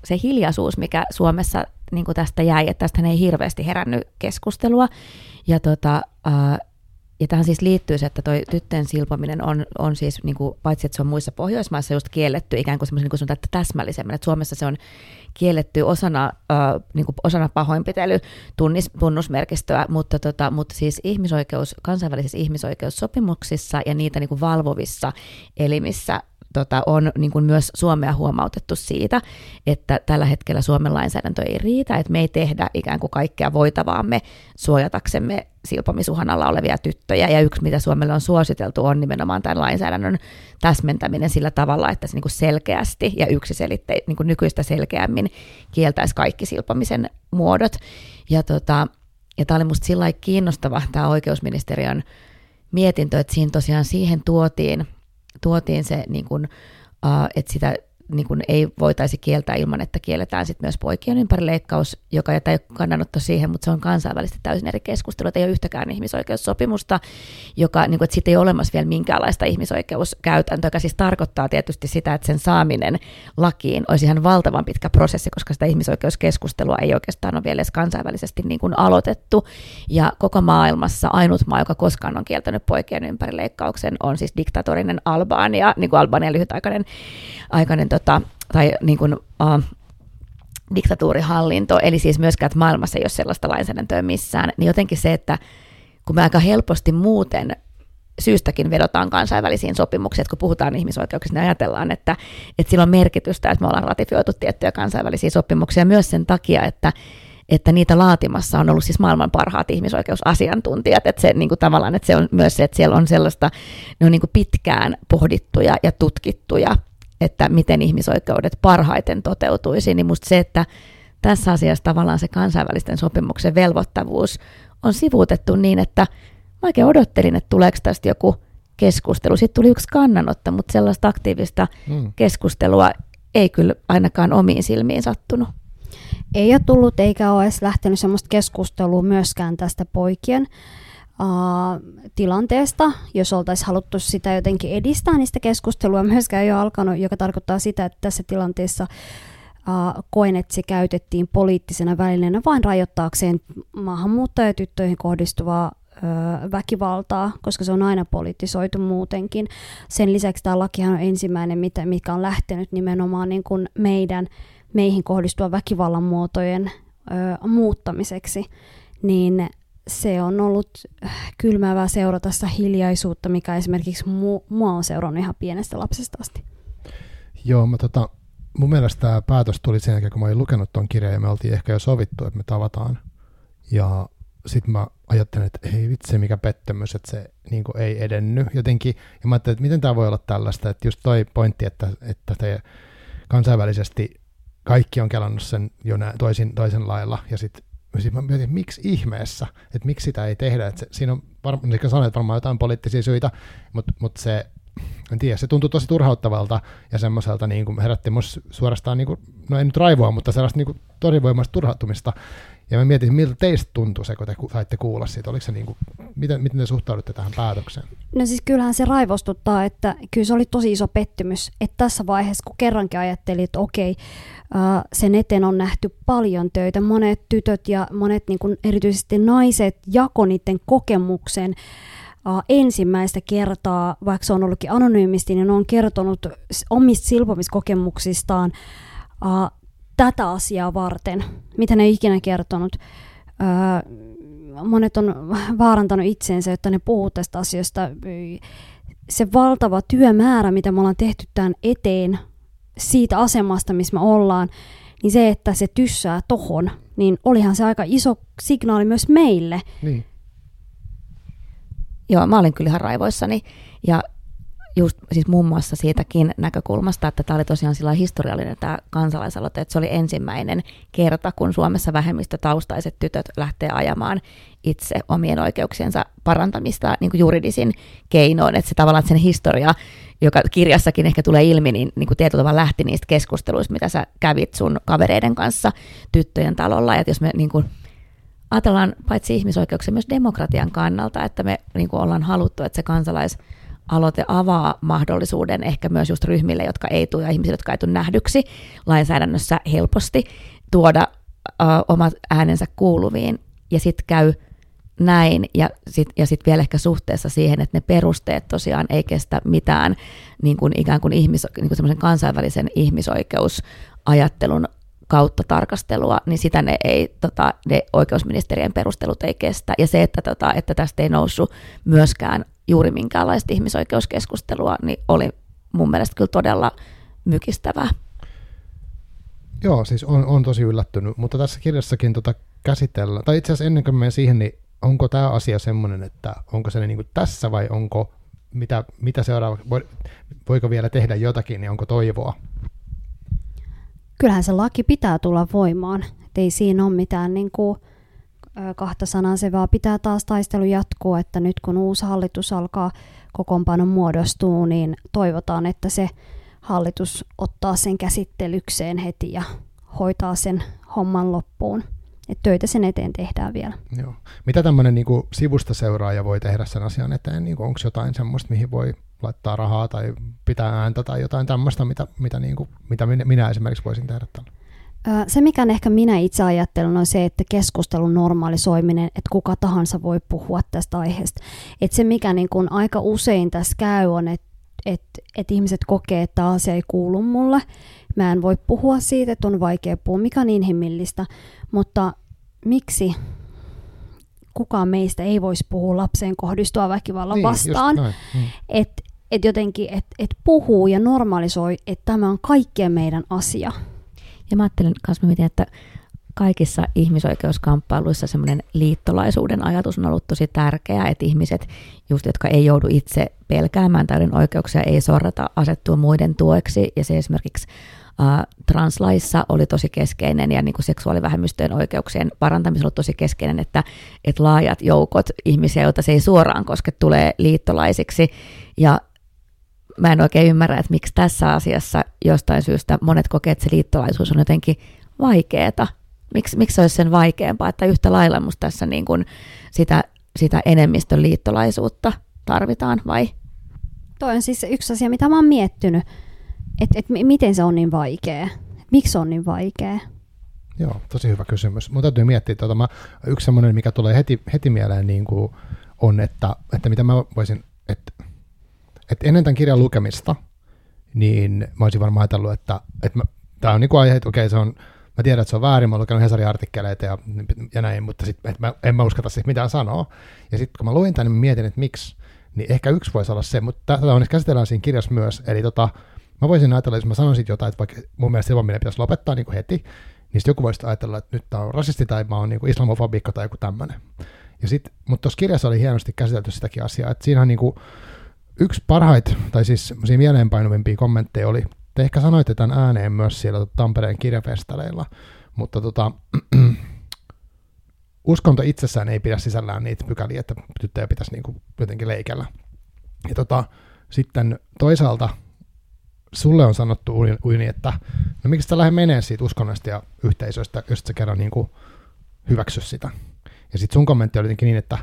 se hiljaisuus, mikä Suomessa niin tästä jäi, että tästä ei hirveästi herännyt keskustelua. Ja, tota, uh, ja tähän siis liittyy se, että toi tyttöjen silpominen on, on siis, niin kuin, paitsi että se on muissa Pohjoismaissa just kielletty ikään kuin semmoisen niin kuin täsmällisemmin, että Suomessa se on kielletty osana, äh, niin kuin osana pahoinpitely tunnis, tunnusmerkistöä, mutta, tota, mutta siis ihmisoikeus, kansainvälisissä ihmisoikeussopimuksissa ja niitä niin kuin valvovissa elimissä tota, on niin kuin myös Suomea huomautettu siitä, että tällä hetkellä Suomen lainsäädäntö ei riitä, että me ei tehdä ikään kuin kaikkea voitavaamme suojataksemme silpomisuhan alla olevia tyttöjä. Ja yksi, mitä Suomelle on suositeltu, on nimenomaan tämän lainsäädännön täsmentäminen sillä tavalla, että se niin kuin selkeästi ja yksiselitteisesti niin nykyistä selkeämmin kieltäisi kaikki silpomisen muodot. Ja, tota, ja tämä oli minusta sillä kiinnostava, tämä oikeusministeriön mietintö, että siinä tosiaan siihen tuotiin, tuotiin se, niin kuin, uh, että sitä niin kuin ei voitaisi kieltää ilman, että kielletään sit myös poikien ympärileikkaus, joka ei ole kannanotto siihen, mutta se on kansainvälisesti täysin eri keskustelu. Ei ole yhtäkään ihmisoikeussopimusta, joka, niin kuin, että siitä ei ole olemassa vielä minkäänlaista ihmisoikeuskäytäntöä, joka siis tarkoittaa tietysti sitä, että sen saaminen lakiin olisi ihan valtavan pitkä prosessi, koska sitä ihmisoikeuskeskustelua ei oikeastaan ole vielä edes kansainvälisesti niin kuin aloitettu. Ja koko maailmassa ainut maa, joka koskaan on kieltänyt poikien ympärileikkauksen, on siis diktatorinen Albania, niin kuin Albanian lyhytaikainen aikainen tota, tai niin kuin, uh, diktatuurihallinto, eli siis myöskään, että maailmassa ei ole sellaista lainsäädäntöä missään, niin jotenkin se, että kun me aika helposti muuten syystäkin vedotaan kansainvälisiin sopimuksiin, että kun puhutaan ihmisoikeuksista, niin ajatellaan, että, että sillä on merkitystä, että me ollaan ratifioitu tiettyjä kansainvälisiä sopimuksia myös sen takia, että että niitä laatimassa on ollut siis maailman parhaat ihmisoikeusasiantuntijat, että se niin kuin tavallaan, että se on myös se, että siellä on sellaista, ne on niin kuin pitkään pohdittuja ja tutkittuja että miten ihmisoikeudet parhaiten toteutuisi, niin musta se, että tässä asiassa tavallaan se kansainvälisten sopimuksen velvoittavuus on sivuutettu niin, että mä oikein odottelin, että tuleeko tästä joku keskustelu. Sitten tuli yksi kannanotto, mutta sellaista aktiivista mm. keskustelua ei kyllä ainakaan omiin silmiin sattunut. Ei ole tullut eikä ole edes lähtenyt sellaista keskustelua myöskään tästä poikien tilanteesta, jos oltaisiin haluttu sitä jotenkin edistää, niin sitä keskustelua myöskään ei ole alkanut, joka tarkoittaa sitä, että tässä tilanteessa koen, että se käytettiin poliittisena välineenä vain rajoittaakseen maahanmuuttajatyttöihin kohdistuvaa väkivaltaa, koska se on aina politisoitu muutenkin. Sen lisäksi tämä lakihan on ensimmäinen, mikä on lähtenyt nimenomaan niin kuin meidän, meihin kohdistuva väkivallan muotojen muuttamiseksi, niin se on ollut kylmäävää seurata sitä hiljaisuutta, mikä esimerkiksi mu- mua on seurannut ihan pienestä lapsesta asti. Joo, mä tota, mun mielestä tämä päätös tuli sen jälkeen, kun mä olin lukenut tuon kirjan ja me oltiin ehkä jo sovittu, että me tavataan. Ja sitten mä ajattelin, että ei vitsi, mikä pettymys, että se niin ei edennyt jotenkin. Ja mä ajattelin, että miten tämä voi olla tällaista, että just toi pointti, että, että te kansainvälisesti kaikki on kelannut sen jo nä- toisin, toisen lailla, ja sitten sitten mä mietin, että miksi ihmeessä, että miksi sitä ei tehdä. Että se, siinä on varmaan, niin sanoit, varmaan jotain poliittisia syitä, mutta, mutta se, en tiedä, se tuntui tosi turhauttavalta ja semmoiselta niin kuin herätti musta suorastaan, niin kuin, no ei nyt raivoa, mutta sellaista niin voimasta turhautumista. Ja mä mietin, miltä teistä tuntui se, kun te saitte kuulla siitä. Oliko se niin kuin, miten, miten te suhtaudutte tähän päätökseen? No siis kyllähän se raivostuttaa, että kyllä se oli tosi iso pettymys, että tässä vaiheessa, kun kerrankin ajattelin, että okei, sen eteen on nähty paljon töitä. Monet tytöt ja monet niin kuin erityisesti naiset jako niiden kokemuksen ensimmäistä kertaa, vaikka se on ollutkin anonyymisti, niin on kertonut omista silpomiskokemuksistaan tätä asiaa varten, mitä ne ei ikinä kertonut. monet on *laughs* vaarantanut itsensä, että ne puhuu tästä asiasta. Se valtava työmäärä, mitä me ollaan tehty tämän eteen, siitä asemasta, missä me ollaan, niin se, että se tyssää tohon, niin olihan se aika iso signaali myös meille. Niin. Joo, mä olin kyllä ihan raivoissani. Ja just siis muun muassa siitäkin näkökulmasta, että tämä oli tosiaan sillä historiallinen tämä kansalaisaloite, että se oli ensimmäinen kerta, kun Suomessa vähemmistötaustaiset tytöt lähtee ajamaan itse omien oikeuksiensa parantamista niin kuin juridisin keinoin, että se tavallaan että sen historia, joka kirjassakin ehkä tulee ilmi, niin, niin kuin tietyllä tavalla lähti niistä keskusteluista, mitä sä kävit sun kavereiden kanssa tyttöjen talolla, että jos me niin kuin, ajatellaan paitsi ihmisoikeuksia myös demokratian kannalta, että me niin kuin ollaan haluttu, että se kansalais aloite avaa mahdollisuuden ehkä myös just ryhmille, jotka ei tule ja ihmisille, jotka ei tule nähdyksi lainsäädännössä helposti, tuoda uh, omat äänensä kuuluviin ja sitten käy näin ja sitten ja sit vielä ehkä suhteessa siihen, että ne perusteet tosiaan ei kestä mitään niin kuin ikään kuin, ihmis, niin kuin kansainvälisen ihmisoikeusajattelun kautta tarkastelua, niin sitä ne, ei, tota, ne oikeusministerien perustelut ei kestä. Ja se, että, tota, että tästä ei noussut myöskään juuri minkäänlaista ihmisoikeuskeskustelua, niin oli mun mielestä kyllä todella mykistävää. Joo, siis on, on tosi yllättynyt, mutta tässä kirjassakin tota käsitellään, tai itse asiassa ennen kuin menen siihen, niin onko tämä asia semmoinen, että onko se niin kuin tässä vai onko, mitä, mitä seuraava, voiko vielä tehdä jotakin, niin onko toivoa? Kyllähän se laki pitää tulla voimaan, että ei siinä ole mitään niin kuin, kahta sanaa, se vaan pitää taas taistelu jatkuu, että nyt kun uusi hallitus alkaa kokoonpanon muodostuu, niin toivotaan, että se hallitus ottaa sen käsittelykseen heti ja hoitaa sen homman loppuun. Et töitä sen eteen tehdään vielä. Joo. Mitä tämmöinen niin sivusta seuraaja voi tehdä sen asian eteen? Niin onko jotain semmoista, mihin voi laittaa rahaa tai pitää ääntä tai jotain tämmöistä, mitä, mitä, niin kuin, mitä minä esimerkiksi voisin tehdä tällä? Se, mikä ehkä minä itse ajattelen, on se, että keskustelun normalisoiminen, että kuka tahansa voi puhua tästä aiheesta. Että se, mikä niin kuin aika usein tässä käy, on, että että et ihmiset kokee, että asia ei kuulu mulle. Mä en voi puhua siitä, että on vaikea puhua, mikä on inhimillistä, mutta miksi kukaan meistä ei voisi puhua lapseen kohdistua väkivallan niin, vastaan? Mm. Että et jotenkin, että et puhuu ja normalisoi, että tämä on kaikkien meidän asia. Ja mä ajattelen myös miten, että kaikissa ihmisoikeuskamppailuissa semmoinen liittolaisuuden ajatus on ollut tosi tärkeä, että ihmiset, just jotka ei joudu itse pelkäämään tai oikeuksia, ei sorrata asettua muiden tueksi. Ja se esimerkiksi translaissa oli tosi keskeinen ja niin kuin seksuaalivähemmistöjen oikeuksien parantamisella oli tosi keskeinen, että, että laajat joukot ihmisiä, joita se ei suoraan koske, tulee liittolaisiksi. Ja mä en oikein ymmärrä, että miksi tässä asiassa jostain syystä monet kokee, että se liittolaisuus on jotenkin vaikeeta. Miksi, miksi se olisi sen vaikeampaa, että yhtä lailla musta tässä niin kuin sitä, sitä enemmistön liittolaisuutta tarvitaan, vai? Toi on siis yksi asia, mitä mä oon miettinyt, että et miten se on niin vaikea, miksi se on niin vaikea. Joo, tosi hyvä kysymys. Mun täytyy miettiä, tuota, mä, yksi semmoinen, mikä tulee heti, heti mieleen niin kuin on, että, että mitä mä voisin, että, että ennen tämän kirjan lukemista, niin mä olisin varmaan ajatellut, että, että tämä on niin kuin aihe, että okei, se on mä tiedän, että se on väärin, mä oon lukenut Hesarin artikkeleita ja, ja näin, mutta sit, et mä, en mä uskota siis mitään sanoa. Ja sitten kun mä luin tämän, niin mä mietin, että miksi, niin ehkä yksi voisi olla se, mutta tätä on käsitellään siinä kirjassa myös, eli tota, mä voisin ajatella, jos mä sanoisin jotain, että vaikka mun mielestä silpominen pitäisi lopettaa niin kuin heti, niin sitten joku voisi ajatella, että nyt tämä on rasisti tai mä oon niin kuin islamofobikko tai joku tämmöinen. Ja sit, mutta tuossa kirjassa oli hienosti käsitelty sitäkin asiaa, että siinä on niin kuin yksi parhaita, tai siis mieleenpainuvimpia kommentteja oli te ehkä sanoitte tämän ääneen myös siellä Tampereen kirjafestareilla, mutta tota, *clears throat* uskonto itsessään ei pidä sisällään niitä pykäliä, että tyttöjä pitäisi niin kuin jotenkin leikellä. Ja tota, sitten toisaalta sulle on sanottu Uni, että no miksi sä lähde menee siitä uskonnosta ja yhteisöstä, jos sä kerran niin kuin hyväksy sitä. Ja sitten sun kommentti oli jotenkin niin, että,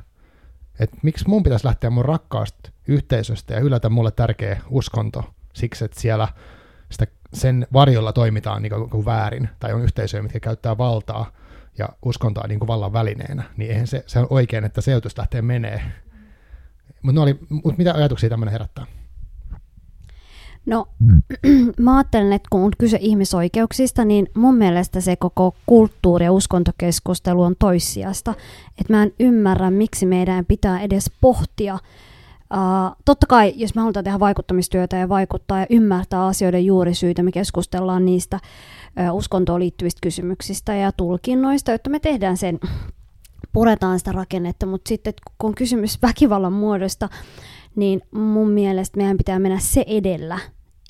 että miksi mun pitäisi lähteä mun rakkaasta yhteisöstä ja hylätä mulle tärkeä uskonto siksi, että siellä sitä, sen varjolla toimitaan niin kuin väärin, tai on yhteisöjä, mitkä käyttää valtaa ja uskontoa niin kuin vallan välineenä, niin eihän se, se on oikein, että se lähtee menee. Mutta mut mitä ajatuksia tämmöinen herättää? No, *clears throat* mä ajattelen, että kun on kyse ihmisoikeuksista, niin mun mielestä se koko kulttuuri- ja uskontokeskustelu on toissijasta. Että mä en ymmärrä, miksi meidän pitää edes pohtia Uh, totta kai, jos me halutaan tehdä vaikuttamistyötä ja vaikuttaa ja ymmärtää asioiden juurisyitä, me keskustellaan niistä uh, uskontoon liittyvistä kysymyksistä ja tulkinnoista, että me tehdään sen, puretaan sitä rakennetta, mutta sitten kun on kysymys väkivallan muodosta, niin mun mielestä meidän pitää mennä se edellä.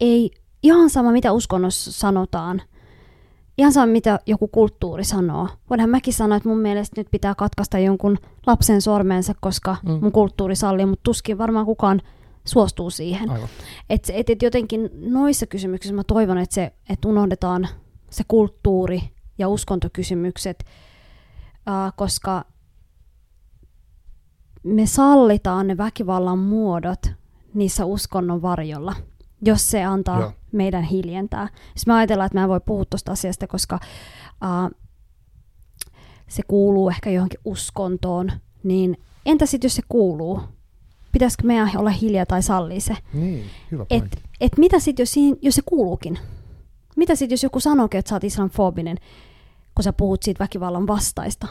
Ei ihan sama, mitä uskonnossa sanotaan – ihan sama mitä joku kulttuuri sanoo. Voidaan mäkin sanoa, että mun mielestä nyt pitää katkaista jonkun lapsen sormensa, koska mm. mun kulttuuri sallii, mutta tuskin varmaan kukaan suostuu siihen. Että et, et jotenkin noissa kysymyksissä mä toivon, että, se, että unohdetaan se kulttuuri ja uskontokysymykset, äh, koska me sallitaan ne väkivallan muodot niissä uskonnon varjolla, jos se antaa Joo meidän hiljentää. Jos me ajatellaan, että mä en voi puhua tuosta asiasta, koska uh, se kuuluu ehkä johonkin uskontoon, niin entä sitten jos se kuuluu? Pitäisikö meidän olla hiljaa tai sallia se? Niin, hyvä et, et mitä sitten, jos, jos se kuuluukin? Mitä sitten, jos joku sanoo, että sä oot islamfobinen, kun sä puhut siitä väkivallan vastaista?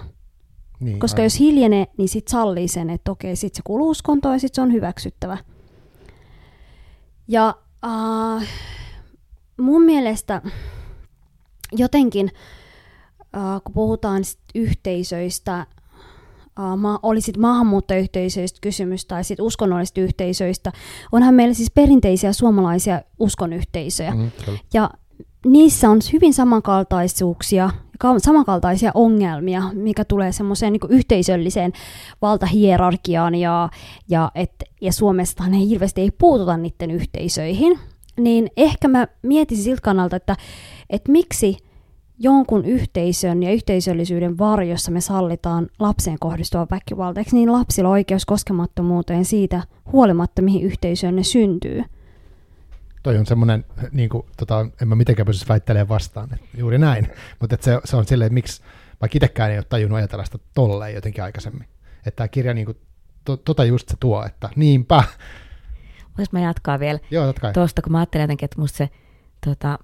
Niin, Koska aivan. jos hiljenee, niin sit sallii sen, että okei, sit se kuuluu uskontoon ja sit se on hyväksyttävä. Ja Uh, mun mielestä jotenkin, uh, kun puhutaan sit yhteisöistä, uh, ma- oli sitten maahanmuuttajayhteisöistä kysymys tai sitten uskonnollisista yhteisöistä, onhan meillä siis perinteisiä suomalaisia uskonyhteisöjä. Mm, ja niissä on hyvin samankaltaisuuksia, samankaltaisia ongelmia, mikä tulee semmoiseen niin yhteisölliseen valtahierarkiaan ja, ja, et, ja Suomestahan ne hirveästi ei puututa niiden yhteisöihin. Niin ehkä mä mietisin siltä kannalta, että, että miksi jonkun yhteisön ja yhteisöllisyyden varjossa me sallitaan lapseen kohdistuva väkivalta. Eikö niin lapsilla oikeus koskemattomuuteen siitä huolimatta, mihin yhteisöön ne syntyy? Toi on semmoinen, niin kuin, tota, en mä mitenkään pystyisi väittelemään vastaan, että juuri näin, *laughs* mutta se, se on silleen, että miksi, vaikka itsekään ei ole tajunnut ajatella sitä tolleen jotenkin aikaisemmin. Että tämä kirja niin kuin, to, tota just se tuo, että niinpä. Voisi mä jatkaa vielä Joo, kai. tuosta, kun mä ajattelen jotenkin, että musta se tota,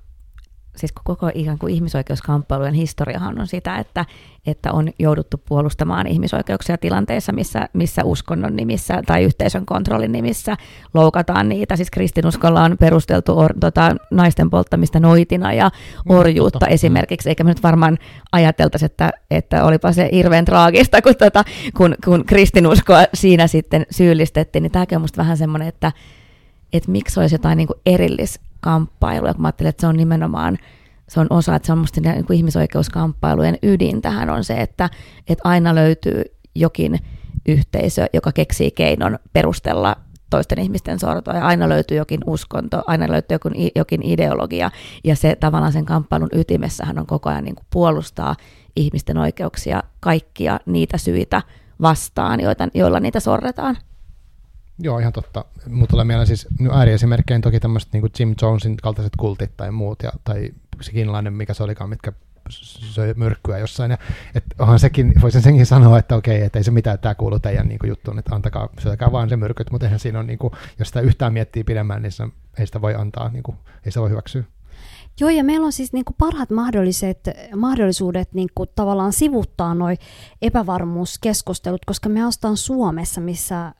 siis koko ikään kuin ihmisoikeuskamppailujen historiahan on sitä, että, että on jouduttu puolustamaan ihmisoikeuksia tilanteissa, missä, missä uskonnon nimissä tai yhteisön kontrollin nimissä loukataan niitä. Siis kristinuskolla on perusteltu or, tota, naisten polttamista noitina ja mm, orjuutta mm, esimerkiksi, eikä me nyt varmaan ajateltaisi, että, että olipa se hirveän traagista, kun, tota, kun, kun kristinuskoa siinä sitten syyllistettiin, niin tämäkin on musta vähän semmoinen, että, että miksi olisi jotain niin kuin erillis kamppailuja, kun mä ajattelen, että se on nimenomaan se on osa, että se on musta niin kuin ihmisoikeuskamppailujen ydin tähän on se, että, että aina löytyy jokin yhteisö, joka keksii keinon perustella toisten ihmisten sortoa, ja aina löytyy jokin uskonto, aina löytyy jokin, jokin ideologia, ja se tavallaan sen kamppailun ytimessähän on koko ajan niin kuin puolustaa ihmisten oikeuksia kaikkia niitä syitä vastaan, joita, joilla niitä sorretaan. Joo, ihan totta. Mutta tulee mieleen siis no ääriesimerkkejä toki tämmöiset niin Jim Jonesin kaltaiset kultit tai muut, ja, tai se kiinalainen, mikä se olikaan, mitkä söi myrkkyä jossain. Ja, et onhan sekin, voisin senkin sanoa, että okei, että ei se mitään, tämä kuulu teidän niin juttuun, että antakaa, syökää vaan se myrkyt, mutta eihän siinä on, niin kuin, jos sitä yhtään miettii pidemmän, niin se, ei sitä voi antaa, niin kuin, ei sitä voi hyväksyä. Joo, ja meillä on siis niin kuin parhaat mahdolliset, mahdollisuudet niin kuin tavallaan sivuttaa noi epävarmuuskeskustelut, koska me astaan Suomessa, missä äh,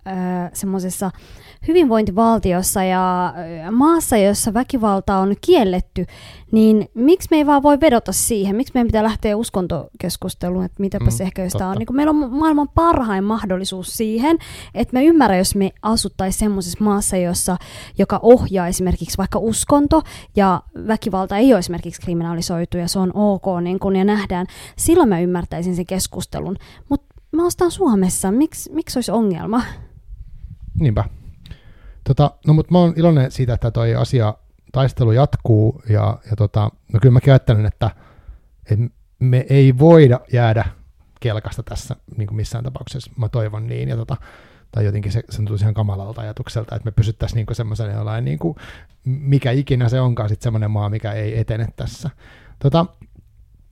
semmoisessa hyvinvointivaltiossa ja maassa, jossa väkivalta on kielletty, niin miksi me ei vaan voi vedota siihen? Miksi meidän pitää lähteä uskontokeskusteluun, että mitäpä mm, ehkä on. Niin meillä on maailman parhain mahdollisuus siihen, että me ymmärrä, jos me asuttaisiin semmoisessa maassa, jossa, joka ohjaa esimerkiksi vaikka uskonto ja väkivalta ei ole esimerkiksi kriminalisoitu ja se on ok niin kun, ja nähdään. Silloin mä ymmärtäisin sen keskustelun. Mutta mä ostan Suomessa. Miks, miksi olisi ongelma? Niinpä. Tota, no mutta mä oon iloinen siitä, että toi asia taistelu jatkuu ja, ja tota, no kyllä mäkin ajattelen, että, että me ei voida jäädä kelkasta tässä niin kuin missään tapauksessa. Mä toivon niin. Ja tota, tai jotenkin se, se tuntuu ihan kamalalta ajatukselta, että me pysyttäisiin niin semmoisen jollain, niin kuin, mikä ikinä se onkaan sitten semmoinen maa, mikä ei etene tässä. Tota,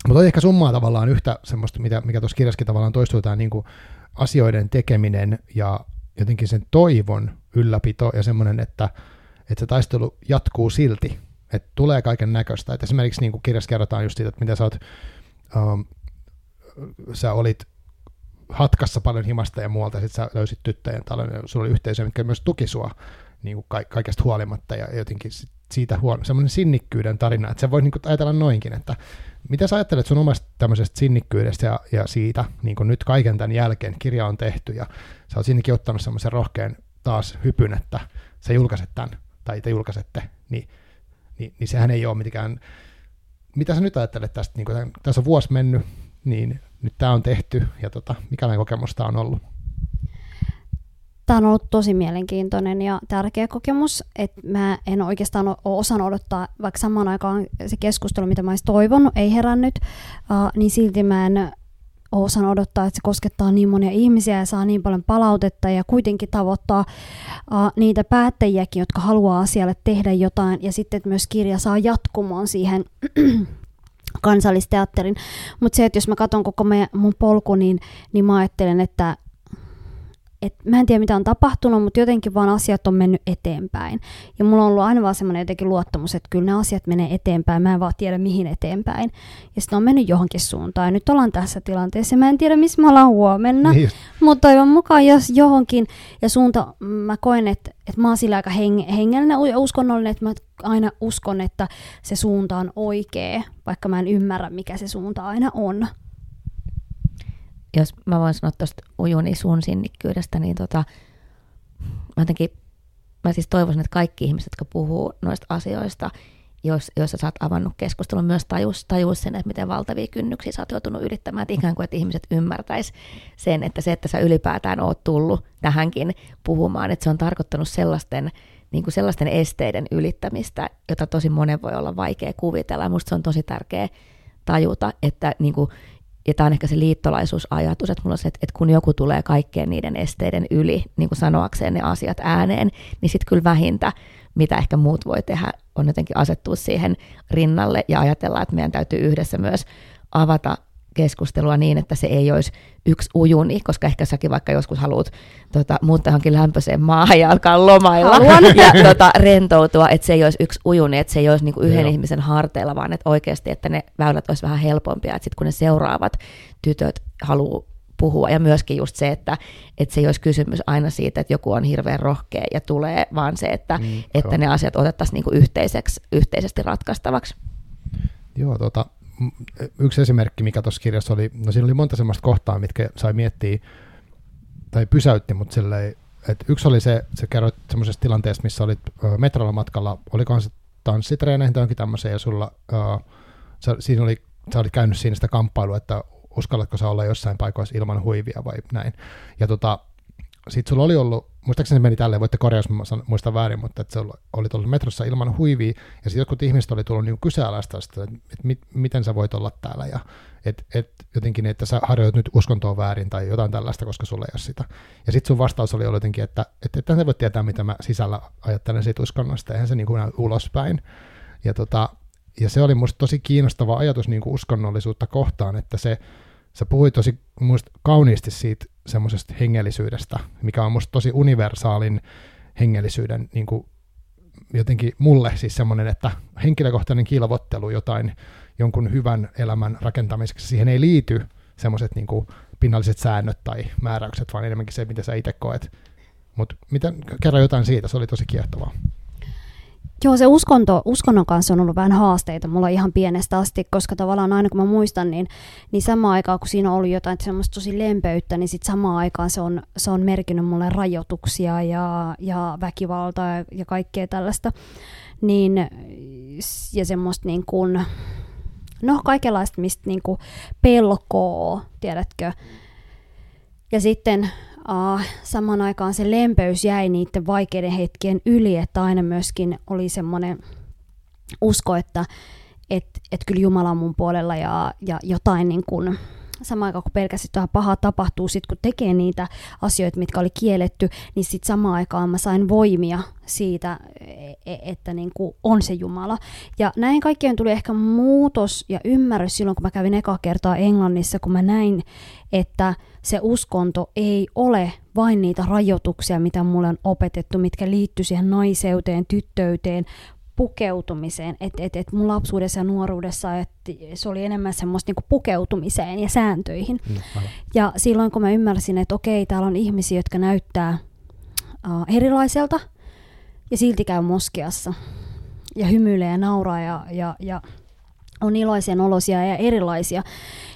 mutta ehkä summaa tavallaan yhtä semmoista, mitä, mikä tuossa kirjaskin tavallaan toistuu, tämä niin kuin asioiden tekeminen ja jotenkin sen toivon ylläpito ja semmoinen, että, että se taistelu jatkuu silti, että tulee kaiken näköistä. Että esimerkiksi niin kuin kirjassa kerrotaan just siitä, että mitä sä oot, um, sä olit hatkassa paljon himasta ja muualta, sitten sä löysit tyttöjen talon, ja sulla oli yhteisö, mitkä myös tuki sua niin kuin ka- kaikesta huolimatta, ja jotenkin siitä huono, semmoinen sinnikkyyden tarina, että se voi niin kuin ajatella noinkin, että mitä sä ajattelet sun omasta tämmöisestä sinnikkyydestä ja, ja siitä, niin kuin nyt kaiken tämän jälkeen kirja on tehty, ja sä oot sinnekin ottanut semmoisen rohkean taas hypyn, että sä julkaiset tämän, tai te julkaisette, niin, niin, niin sehän ei ole mitenkään, mitä sä nyt ajattelet tästä, niin kuin, tässä on vuosi mennyt, niin nyt tämä on tehty ja tota, mikälainen kokemus tämä on ollut? Tämä on ollut tosi mielenkiintoinen ja tärkeä kokemus, että mä en oikeastaan ole osannut odottaa, vaikka samaan aikaan se keskustelu, mitä mä olisin toivonut, ei herännyt, uh, niin silti mä en ole osannut odottaa, että se koskettaa niin monia ihmisiä ja saa niin paljon palautetta ja kuitenkin tavoittaa uh, niitä päättäjiäkin, jotka haluaa asialle tehdä jotain ja sitten, että myös kirja saa jatkumoon siihen *clears throat* kansallisteatterin. Mutta se, että jos mä katson koko meidän, mun polku, niin, niin mä ajattelen, että et mä en tiedä mitä on tapahtunut, mutta jotenkin vaan asiat on mennyt eteenpäin. Ja mulla on ollut aina vaan semmoinen jotenkin luottamus, että kyllä ne asiat menee eteenpäin, mä en vaan tiedä mihin eteenpäin. Ja sitten on mennyt johonkin suuntaan ja nyt ollaan tässä tilanteessa mä en tiedä missä me ollaan huomenna. Niin Mutta toivon mukaan, jos johonkin, ja suunta, mä koen, että, että mä oon sillä aika heng, hengellinen ja uskonnollinen, että mä aina uskon, että se suunta on oikea, vaikka mä en ymmärrä, mikä se suunta aina on. Jos mä voin sanoa tuosta ujuni sun sinnikkyydestä, niin tota, mä jotenkin, mä siis toivoisin, että kaikki ihmiset, jotka puhuu noista asioista, jos, joissa sä oot avannut keskustelun, myös tajus, tajus sen, että miten valtavia kynnyksiä sä oot joutunut yrittämään, että ikään kuin, että ihmiset ymmärtäis sen, että se, että sä ylipäätään oot tullut tähänkin puhumaan, että se on tarkoittanut sellaisten, niin kuin sellaisten esteiden ylittämistä, jota tosi monen voi olla vaikea kuvitella. Musta se on tosi tärkeä tajuta, että niin kuin, ja tämä on ehkä se liittolaisuusajatus, että mulla on se, että, että kun joku tulee kaikkien niiden esteiden yli, niin kuin sanoakseen ne asiat ääneen, niin sitten kyllä vähintä, mitä ehkä muut voi tehdä, on jotenkin asettua siihen rinnalle ja ajatella, että meidän täytyy yhdessä myös avata keskustelua niin, että se ei olisi yksi ujuni, koska ehkä säkin vaikka joskus haluat tota, muuttaa johonkin lämpöiseen maahan ja alkaa lomailla *laughs* ja tota, rentoutua, että se ei olisi yksi ujuni, että se ei olisi niinku yhden Joo. ihmisen harteilla, vaan että oikeasti, että ne väylät olisi vähän helpompia, että sitten kun ne seuraavat tytöt haluaa puhua. Ja myöskin just se, että, että se ei olisi kysymys aina siitä, että joku on hirveän rohkea ja tulee, vaan se, että, mm, että ne asiat otettaisiin niinku yhteiseksi, yhteisesti ratkaistavaksi. Joo, tota, yksi esimerkki, mikä tuossa kirjassa oli, no siinä oli monta semmoista kohtaa, mitkä sai miettiä, tai pysäytti mut silleen, että yksi oli se, se kerroit semmoisesta tilanteesta, missä olit metrolla matkalla, olikohan se tanssitreeneihin tai jonkin tämmöiseen, ja sulla, sä, siinä oli, sä olit käynyt siinä sitä kamppailua, että uskallatko sä olla jossain paikoissa ilman huivia vai näin. Ja tota, sitten sulla oli ollut, muistaakseni se meni tälleen, voitte mä muistan väärin, mutta että se oli ollut metrossa ilman huivia, ja sitten jotkut ihmiset oli tullut niin kyseenalaista sitä, että mit, miten sä voit olla täällä, ja et, et jotenkin, että sä harjoit nyt uskontoa väärin tai jotain tällaista, koska sulla ei ole sitä. Ja sitten sun vastaus oli jotenkin, että et, et, et voi tietää, mitä mä sisällä ajattelen siitä uskonnosta, eihän se niin kuin ulospäin. Ja, tota, ja se oli musta tosi kiinnostava ajatus niin kuin uskonnollisuutta kohtaan, että se, sä puhuit tosi musta kauniisti siitä semmoisesta hengellisyydestä, mikä on musta tosi universaalin hengellisyyden niin kuin jotenkin mulle siis semmoinen, että henkilökohtainen kilvottelu jotain jonkun hyvän elämän rakentamiseksi, siihen ei liity semmoiset niin pinnalliset säännöt tai määräykset, vaan enemmänkin se, mitä sä itse koet. Mutta kerro jotain siitä, se oli tosi kiehtovaa. Joo, se uskonto, uskonnon kanssa on ollut vähän haasteita mulla ihan pienestä asti, koska tavallaan aina kun mä muistan, niin, niin samaan aikaan kun siinä on ollut jotain semmoista tosi lempeyttä, niin sitten samaan aikaan se on, se on merkinnyt mulle rajoituksia ja, ja väkivaltaa ja, ja kaikkea tällaista. Niin, ja semmoista niin kuin, no kaikenlaista, mistä niin kuin pelkoo, tiedätkö. Ja sitten uh, saman aikaan se lempeys jäi niiden vaikeiden hetkien yli, että aina myöskin oli semmoinen usko, että et, et kyllä Jumala on mun puolella ja, ja jotain niin kuin, samaan aikaan kun pelkäsi, että pahaa tapahtuu, sit kun tekee niitä asioita, mitkä oli kielletty, niin sitten samaan aikaan mä sain voimia siitä, e, e, että niin kuin on se Jumala. Ja näin kaikkien tuli ehkä muutos ja ymmärrys silloin, kun mä kävin eka kertaa Englannissa, kun mä näin, että se uskonto ei ole vain niitä rajoituksia, mitä mulle on opetettu, mitkä liittyy siihen naiseuteen, tyttöyteen, pukeutumiseen. Että et, et mun lapsuudessa ja nuoruudessa et se oli enemmän semmoista niinku pukeutumiseen ja sääntöihin. Mm, ja silloin kun mä ymmärsin, että okei, täällä on ihmisiä, jotka näyttää uh, erilaiselta ja silti käy moskeassa ja hymyilee ja nauraa ja, ja, ja on iloisia, olosia ja erilaisia,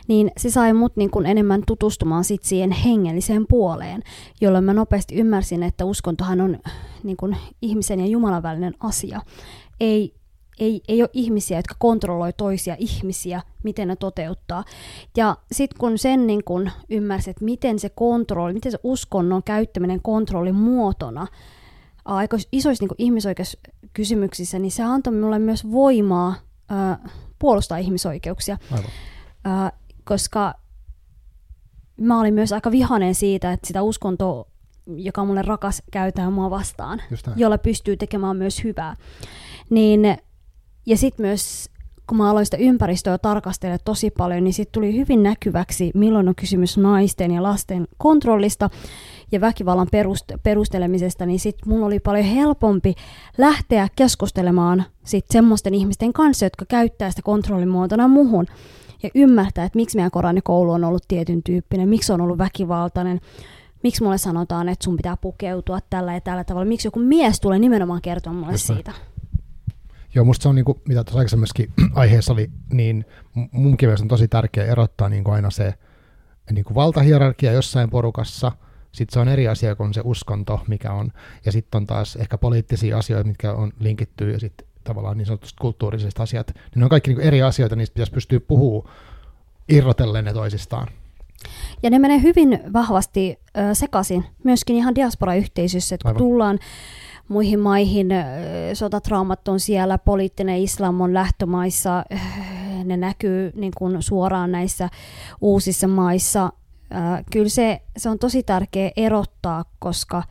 niin se sai mut niin kuin enemmän tutustumaan sit siihen hengelliseen puoleen, jolloin mä nopeasti ymmärsin, että uskontohan on niin kuin ihmisen ja Jumalan välinen asia ei, ei, ei ole ihmisiä, jotka kontrolloi toisia ihmisiä, miten ne toteuttaa. Ja sitten kun sen niin kun ymmärsi, että miten se kontrolli, miten se uskonnon käyttäminen kontrollin muotona aika isoissa niin ihmisoikeuskysymyksissä, niin se antoi minulle myös voimaa ää, puolustaa ihmisoikeuksia. Aivan. Ää, koska mä olin myös aika vihainen siitä, että sitä uskontoa, joka on mulle rakas, käytää mua vastaan, jolla pystyy tekemään myös hyvää. Niin, ja sitten myös kun mä aloin sitä ympäristöä tarkastella tosi paljon, niin sitten tuli hyvin näkyväksi, milloin on kysymys naisten ja lasten kontrollista ja väkivallan perust- perustelemisesta, niin sitten mulla oli paljon helpompi lähteä keskustelemaan sit semmoisten ihmisten kanssa, jotka käyttää sitä kontrollimuotona muhun ja ymmärtää, että miksi meidän koranikoulu on ollut tietyn tyyppinen, miksi on ollut väkivaltainen, miksi mulle sanotaan, että sun pitää pukeutua tällä ja tällä tavalla, miksi joku mies tulee nimenomaan kertoa mulle Just siitä. Joo, musta se on, niin kuin, mitä tuossa aikaisemmassakin *clears throat* aiheessa oli, niin munkin mielestä on tosi tärkeää erottaa niin kuin aina se niin kuin valtahierarkia jossain porukassa, sitten se on eri asia kuin se uskonto, mikä on, ja sitten on taas ehkä poliittisia asioita, mitkä on linkitty, ja sitten tavallaan niin sanotusti kulttuuriset asiat, niin ne on kaikki niin kuin eri asioita, niistä pitäisi pystyä puhumaan irrotellen ne toisistaan. Ja ne menee hyvin vahvasti ö, sekaisin, myöskin ihan diaspora-yhteisössä, että kun Aivan. tullaan muihin maihin, sotatraumat on siellä, poliittinen islam on lähtömaissa, ne näkyy niin kuin suoraan näissä uusissa maissa. Kyllä se, se on tosi tärkeä erottaa, koska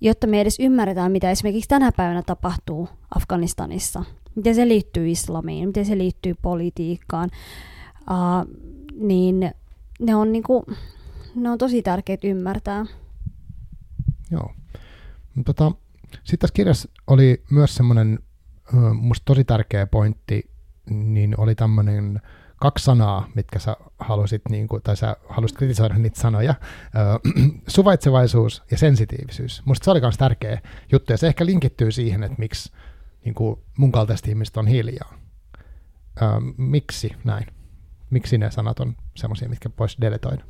jotta me edes ymmärretään, mitä esimerkiksi tänä päivänä tapahtuu Afganistanissa, miten se liittyy islamiin, miten se liittyy politiikkaan, niin ne on, niin kuin, ne on tosi tärkeitä ymmärtää. Joo. Tota, sitten tässä kirjassa oli myös semmoinen musta tosi tärkeä pointti, niin oli tämmöinen kaksi sanaa, mitkä sä halusit, niin kuin, tai sä halusit kritisoida niitä sanoja, *clears throat* suvaitsevaisuus ja sensitiivisyys. Musta se oli myös tärkeä juttu, ja se ehkä linkittyy siihen, että miksi niin kuin mun kaltaiset ihmiset on hiljaa. Ö, miksi näin? Miksi ne sanat on semmoisia, mitkä voisi deletoida?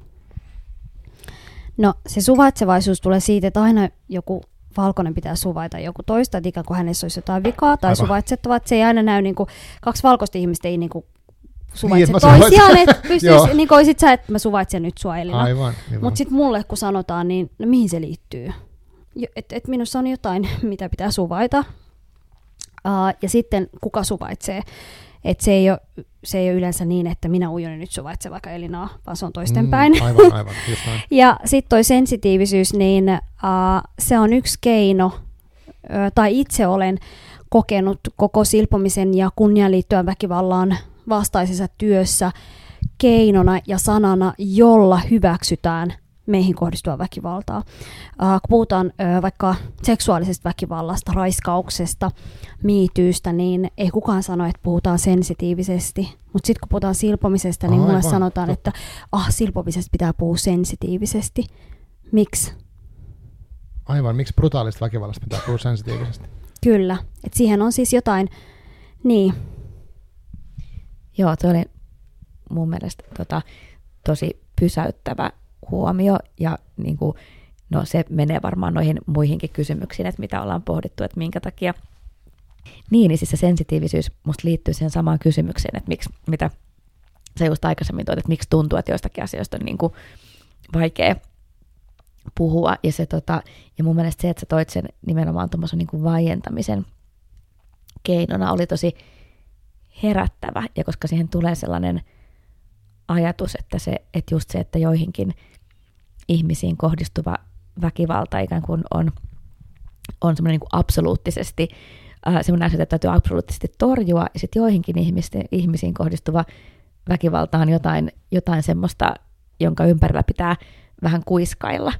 No se suvaitsevaisuus tulee siitä, että aina joku valkoinen pitää suvaita joku toista, että ikään kuin hänessä olisi jotain vikaa tai suvaitsettavaa, että se ei aina näy niin kuin, kaksi valkoista ihmistä ei niin kuin suvaitse niin, toisiaan, että *laughs* pystyisi, niin kuin olisit sä, että mä suvaitsen nyt sua Elina. Aivan. Mutta sitten mulle kun sanotaan, niin no mihin se liittyy? Että et minussa on jotain, *laughs* mitä pitää suvaita. Uh, ja sitten kuka suvaitsee. Että se ei ole se ei ole yleensä niin, että minä ujon nyt suvaitse vaikka Elinaa, vaan se on toistenpäin. Mm, aivan, *laughs* aivan, just näin. ja sitten toi sensitiivisyys, niin uh, se on yksi keino, uh, tai itse olen kokenut koko silpomisen ja kunnian liittyen väkivallaan vastaisessa työssä keinona ja sanana, jolla hyväksytään meihin kohdistua väkivaltaa. Uh, kun puhutaan uh, vaikka seksuaalisesta väkivallasta, raiskauksesta, miityystä, niin ei kukaan sano, että puhutaan sensitiivisesti. Mutta sitten kun puhutaan silpomisesta, niin Aivan, mulle sanotaan, totta. että ah, silpomisesta pitää puhua sensitiivisesti. Miksi? Aivan, miksi brutaalista väkivallasta pitää puhua sensitiivisesti? Kyllä, että siihen on siis jotain, niin. Joo, tuo oli mun mielestä tota, tosi pysäyttävä huomio ja niin kuin, no se menee varmaan noihin muihinkin kysymyksiin, että mitä ollaan pohdittu, että minkä takia. Niin, niin siis se sensitiivisyys musta liittyy siihen samaan kysymykseen, että miksi, mitä sä just aikaisemmin toit, että miksi tuntuu, että joistakin asioista on niin kuin vaikea puhua. Ja, se, tota, ja mun mielestä se, että sä toit sen nimenomaan tuommoisen niin kuin vaientamisen keinona oli tosi herättävä. Ja koska siihen tulee sellainen ajatus, että, se, että just se, että joihinkin – ihmisiin kohdistuva väkivalta ikään kuin on, on semmoinen niin absoluuttisesti äh, semmoinen asia, että täytyy absoluuttisesti torjua, ja sitten joihinkin ihmisten, ihmisiin kohdistuva väkivalta on jotain, jotain semmoista, jonka ympärillä pitää vähän kuiskailla.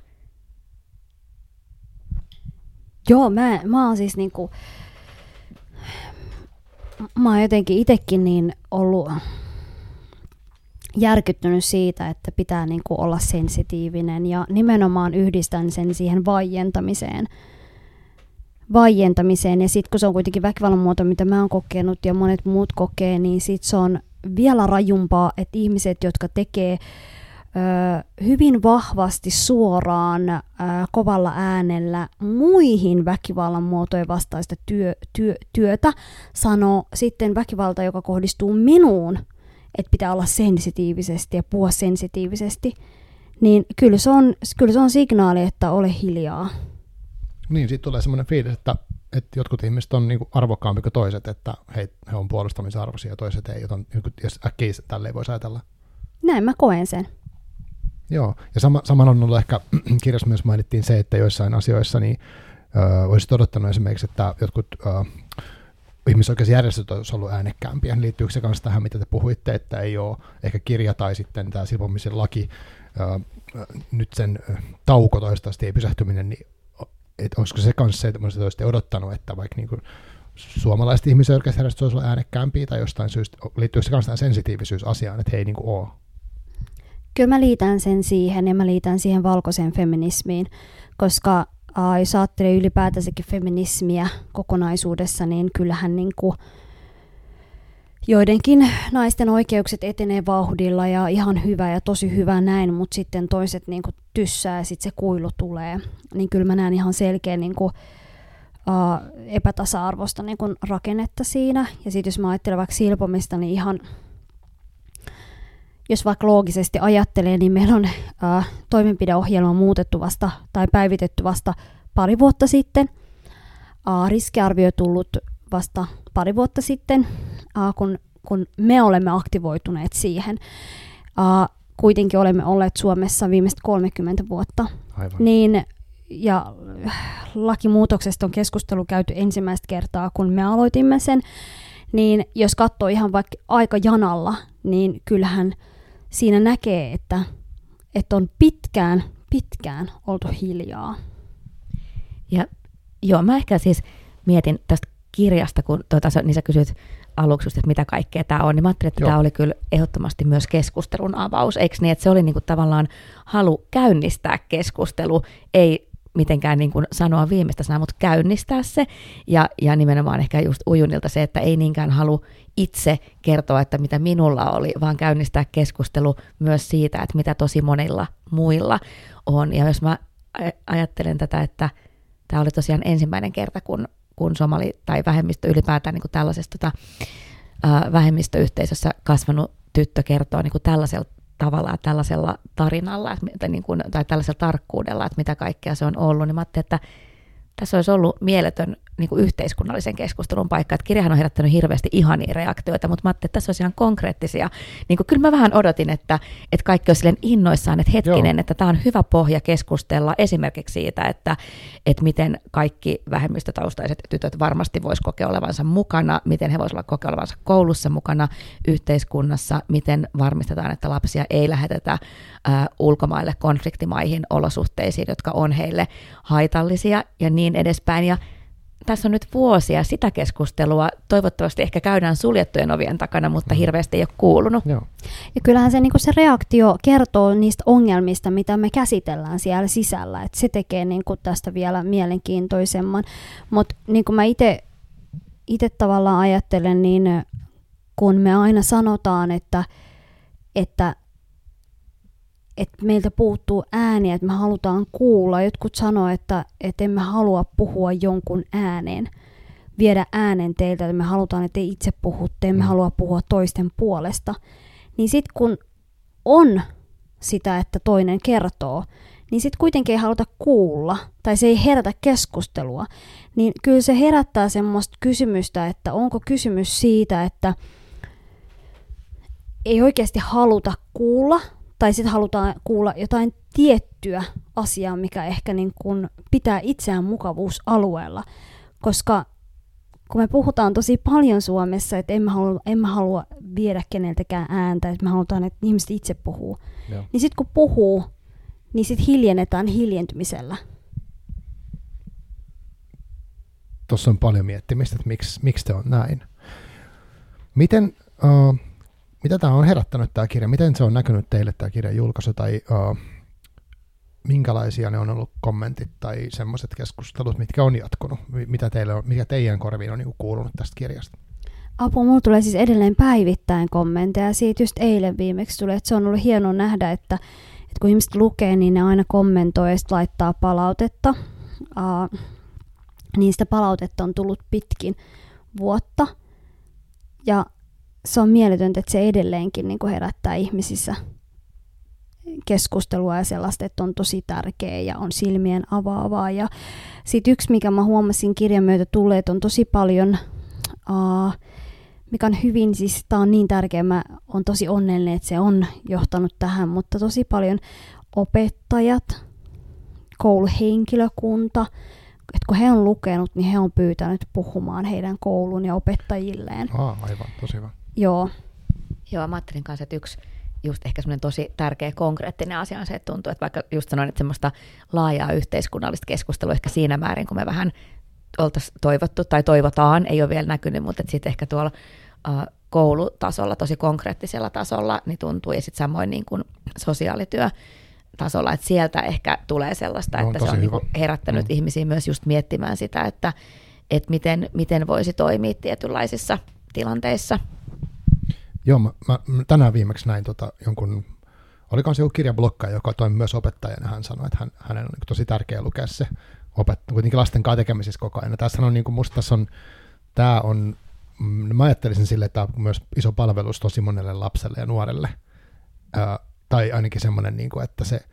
Joo, mä, mä oon siis niinku, mä oon jotenkin itekin niin ollut järkyttynyt siitä, että pitää niin kuin olla sensitiivinen ja nimenomaan yhdistän sen siihen vaientamiseen. Vaientamiseen ja sitten kun se on kuitenkin väkivallan muoto, mitä mä oon kokenut ja monet muut kokee, niin sitten se on vielä rajumpaa, että ihmiset, jotka tekee ö, hyvin vahvasti suoraan ö, kovalla äänellä muihin väkivallan muotojen vastaista työ, työ, työtä, sanoo sitten väkivalta, joka kohdistuu minuun, että pitää olla sensitiivisesti ja puhua sensitiivisesti, niin kyllä se on, kyllä se on signaali, että ole hiljaa. Niin, siitä tulee semmoinen fiilis, että, että jotkut ihmiset on niin arvokkaampi kuin toiset, että he, he on puolustamisarvoisia ja toiset ei, joten jos äkkiä tälleen voisi ajatella. Näin mä koen sen. Joo, ja sama, saman on ollut ehkä *clears throat* kirjassa myös mainittiin se, että joissain asioissa niin ö, olisit odottanut esimerkiksi, että jotkut ö, ihmisoikeusjärjestöt olisi ollut äänekkäämpiä. Liittyykö se kanssa tähän, mitä te puhuitte, että ei ole ehkä kirja tai sitten tämä silpomisen laki nyt sen tauko toistaiseksi ei pysähtyminen, niin että olisiko se kanssa se, että olisin odottanut, että vaikka niin kuin suomalaiset ihmisoikeusjärjestöt olisivat äänekkäämpiä tai jostain syystä, liittyykö se kanssa sensitiivisyysasiaan, että he ei niin kuin ole? Kyllä mä liitän sen siihen ja mä liitän siihen valkoiseen feminismiin, koska äh, jos ajattelee ylipäätänsäkin feminismiä kokonaisuudessa, niin kyllähän niin kuin joidenkin naisten oikeukset etenee vauhdilla ja ihan hyvä ja tosi hyvä näin, mutta sitten toiset niin kuin tyssää ja sitten se kuilu tulee. Niin kyllä mä näen ihan selkeä niin kuin, uh, epätasa-arvosta niin kuin rakennetta siinä. Ja sitten jos mä ajattelen vaikka silpomista, niin ihan jos vaikka loogisesti ajattelee, niin meillä on uh, toimenpideohjelma muutettu vasta tai päivitetty vasta pari vuotta sitten. Uh, riskiarvio tullut vasta pari vuotta sitten, uh, kun, kun me olemme aktivoituneet siihen. Uh, kuitenkin olemme olleet Suomessa viimeiset 30 vuotta. Aivan. Niin, ja lakimuutoksesta on keskustelu käyty ensimmäistä kertaa, kun me aloitimme sen. Niin jos katsoo ihan vaikka aika janalla, niin kyllähän siinä näkee, että, että on pitkään, pitkään oltu hiljaa. Ja joo, mä ehkä siis mietin tästä kirjasta, kun tuota, niin sä kysyt aluksi just, että mitä kaikkea tämä on, niin mä ajattelin, että tämä oli kyllä ehdottomasti myös keskustelun avaus, eikö niin, että se oli niinku tavallaan halu käynnistää keskustelu, ei mitenkään niin kuin sanoa viimeistä sanaa, mutta käynnistää se. Ja, ja nimenomaan ehkä just ujunilta se, että ei niinkään halua itse kertoa, että mitä minulla oli, vaan käynnistää keskustelu myös siitä, että mitä tosi monilla muilla on. Ja jos mä ajattelen tätä, että tämä oli tosiaan ensimmäinen kerta, kun kun somali tai vähemmistö ylipäätään niin kuin tällaisessa tota, ää, vähemmistöyhteisössä kasvanut tyttö kertoo niin kuin tällaisella tavalla tällaisella tarinalla että, niin kuin, tai tällaisella tarkkuudella, että mitä kaikkea se on ollut, niin mä ajattelin, että tässä olisi ollut mieletön niin kuin yhteiskunnallisen keskustelun paikka. Että kirjahan on herättänyt hirveästi ihania reaktioita, mutta mä ajattelin, että tässä olisi ihan konkreettisia. Niin kuin, kyllä mä vähän odotin, että, että kaikki olisi innoissaan, että hetkinen, Joo. että tämä on hyvä pohja keskustella esimerkiksi siitä, että, että miten kaikki vähemmistötaustaiset tytöt varmasti voisivat kokea olevansa mukana, miten he voisivat kokea olevansa koulussa mukana, yhteiskunnassa, miten varmistetaan, että lapsia ei lähetetä äh, ulkomaille konfliktimaihin olosuhteisiin, jotka on heille haitallisia ja niin edespäin. Ja tässä on nyt vuosia sitä keskustelua, toivottavasti ehkä käydään suljettujen ovien takana, mutta mm. hirveästi ei ole kuulunut. Joo. Ja kyllähän se, niin se reaktio kertoo niistä ongelmista, mitä me käsitellään siellä sisällä, että se tekee niin kuin tästä vielä mielenkiintoisemman. Mutta niin kuin mä itse tavallaan ajattelen, niin kun me aina sanotaan, että, että että meiltä puuttuu ääniä, että me halutaan kuulla. Jotkut sanoo, että, että emme halua puhua jonkun ääneen, viedä äänen teiltä, että me halutaan, että te itse puhutte, emme mm. halua puhua toisten puolesta. Niin sitten kun on sitä, että toinen kertoo, niin sitten kuitenkin ei haluta kuulla, tai se ei herätä keskustelua, niin kyllä se herättää semmoista kysymystä, että onko kysymys siitä, että ei oikeasti haluta kuulla, tai sitten halutaan kuulla jotain tiettyä asiaa, mikä ehkä niin kuin pitää itseään mukavuusalueella, koska kun me puhutaan tosi paljon Suomessa, että emme halua, emme halua viedä keneltäkään ääntä, että me halutaan, että ihmiset itse puhuu, Joo. niin sitten kun puhuu, niin sitten hiljennetään hiljentymisellä. Tuossa on paljon miettimistä, että miksi, miksi te on näin. Miten, uh, mitä tämä on herättänyt tämä kirja? Miten se on näkynyt teille tämä kirjan julkaisu tai uh, minkälaisia ne on ollut kommentit tai semmoiset keskustelut, mitkä on jatkunut? Mitä teille on, mikä teidän korviin on niin kuulunut tästä kirjasta? Apua, mulla tulee siis edelleen päivittäin kommentteja. Siitä just eilen viimeksi tuli, että se on ollut hienoa nähdä, että, että kun ihmiset lukee, niin ne aina kommentoi ja laittaa palautetta. Uh, niistä palautetta on tullut pitkin vuotta. Ja se on mieletöntä, että se edelleenkin niin kuin herättää ihmisissä keskustelua ja sellaista, että on tosi tärkeä ja on silmien avaavaa. Ja sitten yksi, mikä mä huomasin kirjan myötä tulleet, on tosi paljon, uh, mikä on hyvin, siis tämä on niin tärkeä, mä on tosi onnellinen, että se on johtanut tähän, mutta tosi paljon opettajat, kouluhenkilökunta, että kun he on lukenut, niin he on pyytänyt puhumaan heidän koulun ja opettajilleen. Aa, aivan, tosi hyvä. Joo. Joo, mä ajattelin kanssa, että yksi, just ehkä semmoinen tosi tärkeä konkreettinen asia on se, että tuntuu, että vaikka just sanoin, että semmoista laajaa yhteiskunnallista keskustelua ehkä siinä määrin, kun me vähän oltaisiin toivottu tai toivotaan, ei ole vielä näkynyt, mutta sitten ehkä tuolla uh, koulutasolla, tosi konkreettisella tasolla, niin tuntuu, ja sitten samoin niin kuin sosiaalityö tasolla, että sieltä ehkä tulee sellaista, no, että se on niin herättänyt mm. ihmisiä myös just miettimään sitä, että, että miten, miten voisi toimia tietynlaisissa tilanteissa. Joo, mä, mä tänään viimeksi näin tota, jonkun, oliko se joku kirjablokka, joka toimi myös opettajana, hän sanoi, että hän, hänen on niin tosi tärkeää lukea se opet, kuitenkin lasten kanssa tekemisissä koko ajan. Ja tässä on, niin kuin, musta tässä on, tämä on, mm, mä ajattelisin sille, että tämä on myös iso palvelus tosi monelle lapselle ja nuorelle. Ää, tai ainakin semmoinen, niin kuin, että se,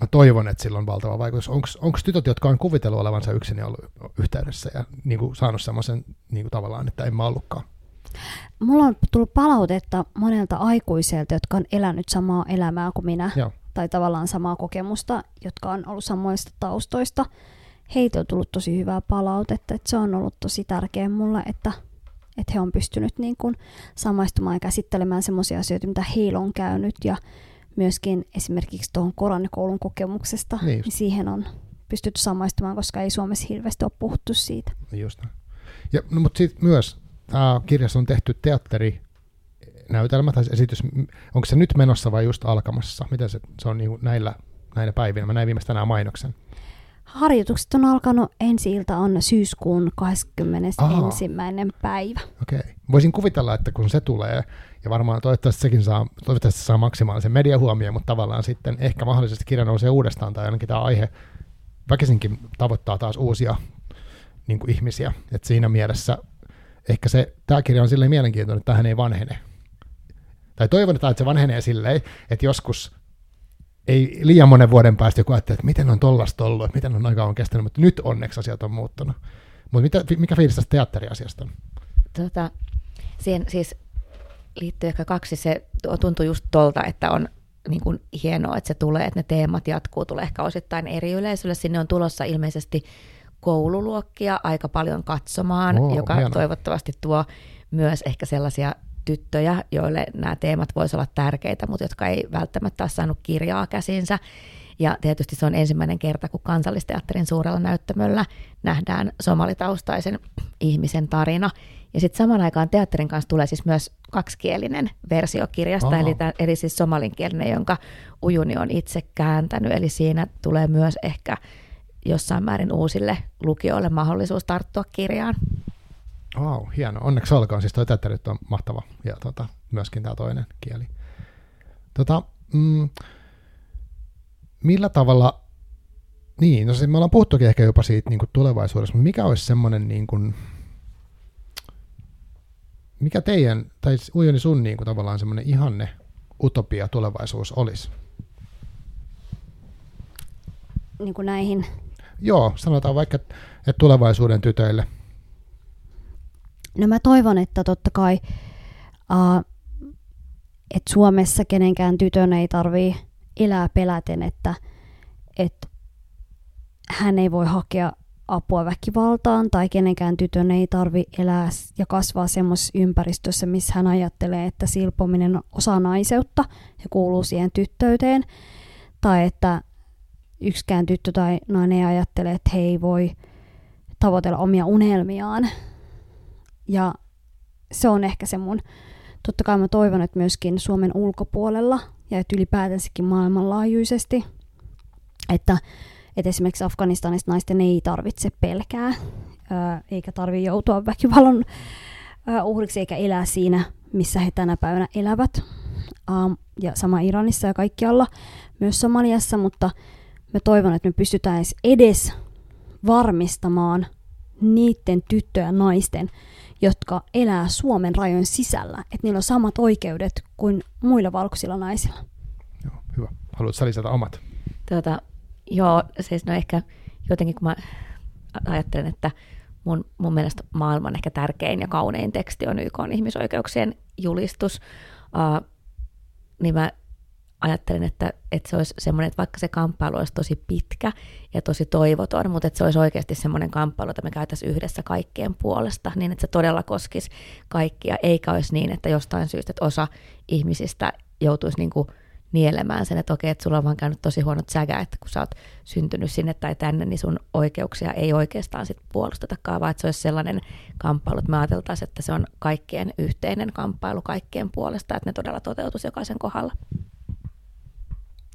mä toivon, että sillä on valtava vaikutus. Onko tytöt, jotka on kuvitellut olevansa yksin ja ollut yhteydessä ja niin kuin, saanut semmoisen niin tavallaan, että en mä ollutkaan? Mulla on tullut palautetta monelta aikuiselta, jotka on elänyt samaa elämää kuin minä. Joo. Tai tavallaan samaa kokemusta, jotka on ollut samoista taustoista. Heitä on tullut tosi hyvää palautetta, että se on ollut tosi tärkeä mulle, että, että he on pystynyt niin kuin samaistumaan ja käsittelemään semmoisia asioita, mitä heillä on käynyt ja myöskin esimerkiksi tuohon koranikoulun kokemuksesta, niin, niin siihen on pystytty samaistumaan, koska ei Suomessa hirveästi ole puhuttu siitä. Just ja, no, mutta sitten myös tämä kirjassa on tehty teatteri, näytelmä tai esitys, onko se nyt menossa vai just alkamassa? Miten se, se on niin näillä, näinä päivinä? Mä näin viimeistä tänään mainoksen. Harjoitukset on alkanut, ensi ilta on syyskuun 21. Aha. päivä. Okei. Okay. Voisin kuvitella, että kun se tulee, ja varmaan toivottavasti sekin saa, toivottavasti saa maksimaalisen mediahuomioon, mutta tavallaan sitten ehkä mahdollisesti kirja nousee uudestaan, tai ainakin tämä aihe väkisinkin tavoittaa taas uusia niin kuin ihmisiä. Et siinä mielessä ehkä se, tämä kirja on silleen mielenkiintoinen, että tähän ei vanhene. Tai toivon, että se vanhenee silleen, että joskus ei liian monen vuoden päästä joku ajattelee, että miten on tollasta ollut, että miten on aika on kestänyt, mutta nyt onneksi asiat on muuttunut. Mutta mikä fiilis tästä teatteriasiasta on? Tota, siihen siis liittyy ehkä kaksi. Se tuntuu just tolta, että on niin kuin hienoa, että se tulee, että ne teemat jatkuu, tulee ehkä osittain eri yleisölle. Sinne on tulossa ilmeisesti koululuokkia aika paljon katsomaan, oh, joka hieno. toivottavasti tuo myös ehkä sellaisia tyttöjä, joille nämä teemat voisivat olla tärkeitä, mutta jotka ei välttämättä ole saanut kirjaa käsinsä. Ja tietysti se on ensimmäinen kerta, kun kansallisteatterin suurella näyttämöllä nähdään somalitaustaisen *clears throat* ihmisen tarina. Ja sitten saman aikaan teatterin kanssa tulee siis myös kaksikielinen versio kirjasta, eli, tämän, eli siis somalinkielinen, jonka Ujuni on itse kääntänyt. Eli siinä tulee myös ehkä jossain määrin uusille lukijoille mahdollisuus tarttua kirjaan. Wow, hieno. Onneksi olkoon. Siis tuo teatteri on mahtava. Ja tota, myöskin tämä toinen kieli. Tota, mm, millä tavalla, niin, no siis me ollaan puhuttukin ehkä jopa siitä niin tulevaisuudessa, mutta mikä olisi semmoinen, niin kuin, mikä teidän, tai Ujoni sun niin kuin, tavallaan semmoinen ihanne utopia tulevaisuus olisi? Niin kuin näihin Joo, sanotaan vaikka, että tulevaisuuden tytöille. No mä toivon, että totta kai, uh, että Suomessa kenenkään tytön ei tarvii elää peläten, että, että hän ei voi hakea apua väkivaltaan tai kenenkään tytön ei tarvi elää ja kasvaa semmoisessa ympäristössä, missä hän ajattelee, että silpominen on osa naiseutta ja kuuluu siihen tyttöyteen. Tai että yksikään tyttö tai nainen ei ajattele, että he ei voi tavoitella omia unelmiaan. Ja se on ehkä se mun, totta kai mä toivon, että myöskin Suomen ulkopuolella ja että ylipäätänsäkin maailmanlaajuisesti, että, että esimerkiksi Afganistanista naisten ei tarvitse pelkää, eikä tarvitse joutua väkivallan uhriksi eikä elää siinä, missä he tänä päivänä elävät. ja sama Iranissa ja kaikkialla, myös Somaliassa, mutta mä toivon, että me pystytään edes varmistamaan niiden tyttöjen ja naisten, jotka elää Suomen rajojen sisällä, että niillä on samat oikeudet kuin muilla valkoisilla naisilla. Joo, hyvä. Haluatko lisätä omat? Tuota, joo, siis no ehkä jotenkin kun mä ajattelen, että mun, mun mielestä maailman ehkä tärkein ja kaunein teksti on YK on ihmisoikeuksien julistus, uh, niin mä ajattelin, että, että se olisi semmoinen, että vaikka se kamppailu olisi tosi pitkä ja tosi toivoton, mutta että se olisi oikeasti semmoinen kamppailu, että me käytäisiin yhdessä kaikkien puolesta, niin että se todella koskisi kaikkia, eikä olisi niin, että jostain syystä, että osa ihmisistä joutuisi niin kuin nielemään sen, että okei, että sulla on vaan käynyt tosi huonot sägä, että kun sä oot syntynyt sinne tai tänne, niin sun oikeuksia ei oikeastaan sit puolustetakaan, vaan että se olisi sellainen kamppailu, että me ajateltaisiin, että se on kaikkien yhteinen kamppailu kaikkien puolesta, että ne todella toteutuisi jokaisen kohdalla.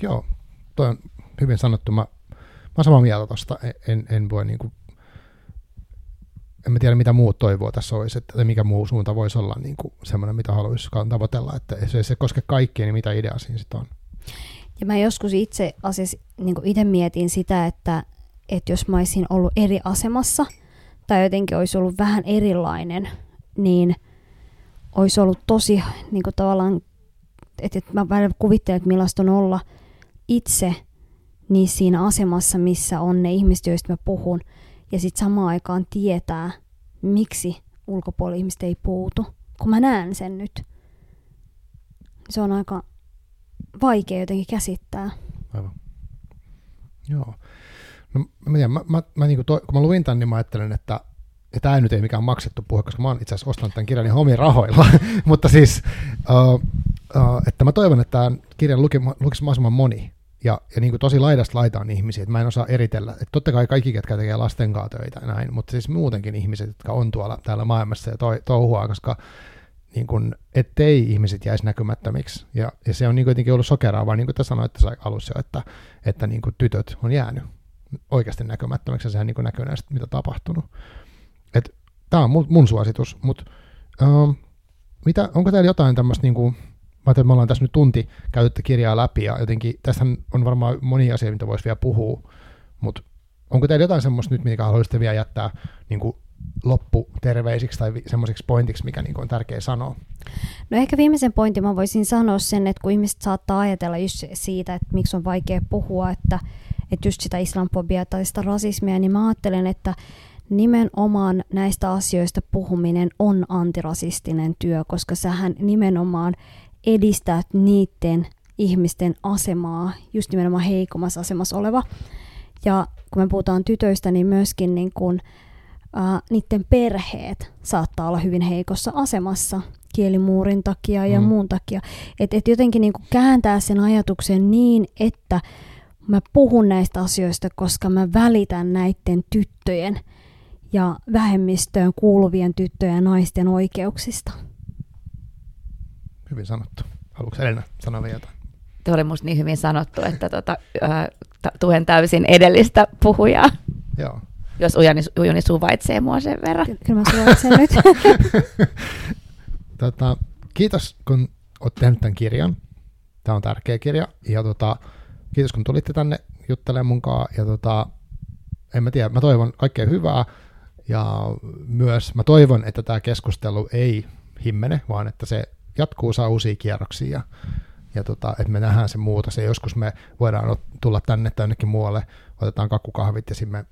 Joo, toi on hyvin sanottu. Mä, mä samaa mieltä tosta. En, en voi niinku, en mä tiedä mitä muut toivoo tässä olisi, että mikä muu suunta voisi olla niin kuin semmoinen, mitä haluaisi tavoitella, että se, se koske kaikkia, niin mitä idea siinä sitten on. Ja mä joskus itse asiassa niin itse mietin sitä, että, että jos mä olisin ollut eri asemassa tai jotenkin olisi ollut vähän erilainen, niin olisi ollut tosi niin kuin tavallaan, että, että mä välillä kuvittelen, että millaista on olla – itse niin siinä asemassa, missä on ne ihmiset, joista mä puhun, ja sitten samaan aikaan tietää, miksi ulkopuolihmiset ei puutu, kun mä näen sen nyt. Se on aika vaikea jotenkin käsittää. Aivan. Joo. No, mä tiedän, mä, mä, mä niin toi, kun mä luin tämän, niin mä ajattelin, että ja tämä nyt ei mikään maksettu puhe, koska mä oon itse asiassa ostanut tämän kirjan ihan omilla rahoilla, *laughs* mutta siis, uh, uh, että mä toivon, että tämän kirjan luki, lukisi mahdollisimman moni, ja, ja niin kuin tosi laidasta laitaan ihmisiä, että mä en osaa eritellä. Että totta kai kaikki, ketkä tekee lasten kanssa töitä näin, mutta siis muutenkin ihmiset, jotka on tuolla täällä maailmassa ja to, touhua, koska niin kuin, ettei ihmiset jäisi näkymättömiksi. Ja, ja se on niin kuin jotenkin ollut sokeraavaa, niin kuin te sanoitte alussa jo, että, että niin kuin tytöt on jäänyt oikeasti näkymättömiksi, ja sehän niin kuin näkyy näistä, mitä tapahtunut. Tämä on mun, mun suositus, mutta uh, mitä, onko teillä jotain tämmöistä niin kuin, mä että me ollaan tässä nyt tunti käytetty kirjaa läpi ja jotenkin tässä on varmaan moni asia, mitä voisi vielä puhua, mutta onko teillä jotain semmoista nyt, mikä haluaisitte vielä jättää niin kuin lopputerveisiksi tai semmoisiksi pointiksi, mikä niin on tärkeä sanoa? No ehkä viimeisen pointin mä voisin sanoa sen, että kun ihmiset saattaa ajatella just siitä, että miksi on vaikea puhua, että, että just sitä islamofobiaa tai sitä rasismia, niin mä ajattelen, että nimenomaan näistä asioista puhuminen on antirasistinen työ, koska sähän nimenomaan edistää niiden ihmisten asemaa, just nimenomaan heikommassa asemassa oleva. Ja kun me puhutaan tytöistä, niin myöskin niin kun, äh, niiden perheet saattaa olla hyvin heikossa asemassa kielimuurin takia ja mm. muun takia. Että et jotenkin niin kääntää sen ajatuksen niin, että mä puhun näistä asioista, koska mä välitän näiden tyttöjen ja vähemmistöön kuuluvien tyttöjen ja naisten oikeuksista. Hyvin sanottu. Haluatko Elina sanoa vielä jotain? Tuo oli musta niin hyvin sanottu, että tota, äh, tuen täysin edellistä puhujaa. Joo. Jos Ujani, Ujani suvaitsee mua sen verran. Kyllä mä suvaitsen nyt. *laughs* tota, kiitos, kun olet tehnyt tämän kirjan. Tämä on tärkeä kirja. Ja tota, kiitos, kun tulitte tänne juttelemaan munkaan. Ja tota, en mä tiedä, mä toivon kaikkea hyvää. Ja myös mä toivon, että tämä keskustelu ei himmene, vaan että se jatkuu, saa uusia kierroksia ja, ja tota, että me nähdään se muutos. Ja joskus me voidaan tulla tänne tai jonnekin muualle, otetaan kakkukahvit ja sitten me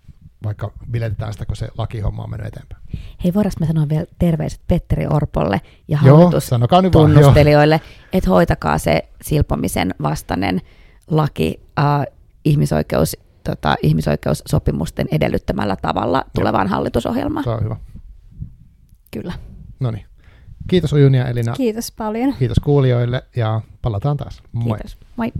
vaikka biletetään sitä, kun se lakihomma on mennyt eteenpäin. Hei, voidaanko me sanoa vielä terveiset Petteri Orpolle ja hallitustunnustelijoille, että hoitakaa se silpomisen vastainen laki äh, ihmisoikeus, tota, ihmisoikeussopimusten edellyttämällä tavalla tulevaan Joo. hallitusohjelmaan. Se on hyvä. Kyllä. No niin. Kiitos Ujunia Elina. Kiitos paljon. Kiitos kuulijoille ja palataan taas. Moi. Kiitos. Moi.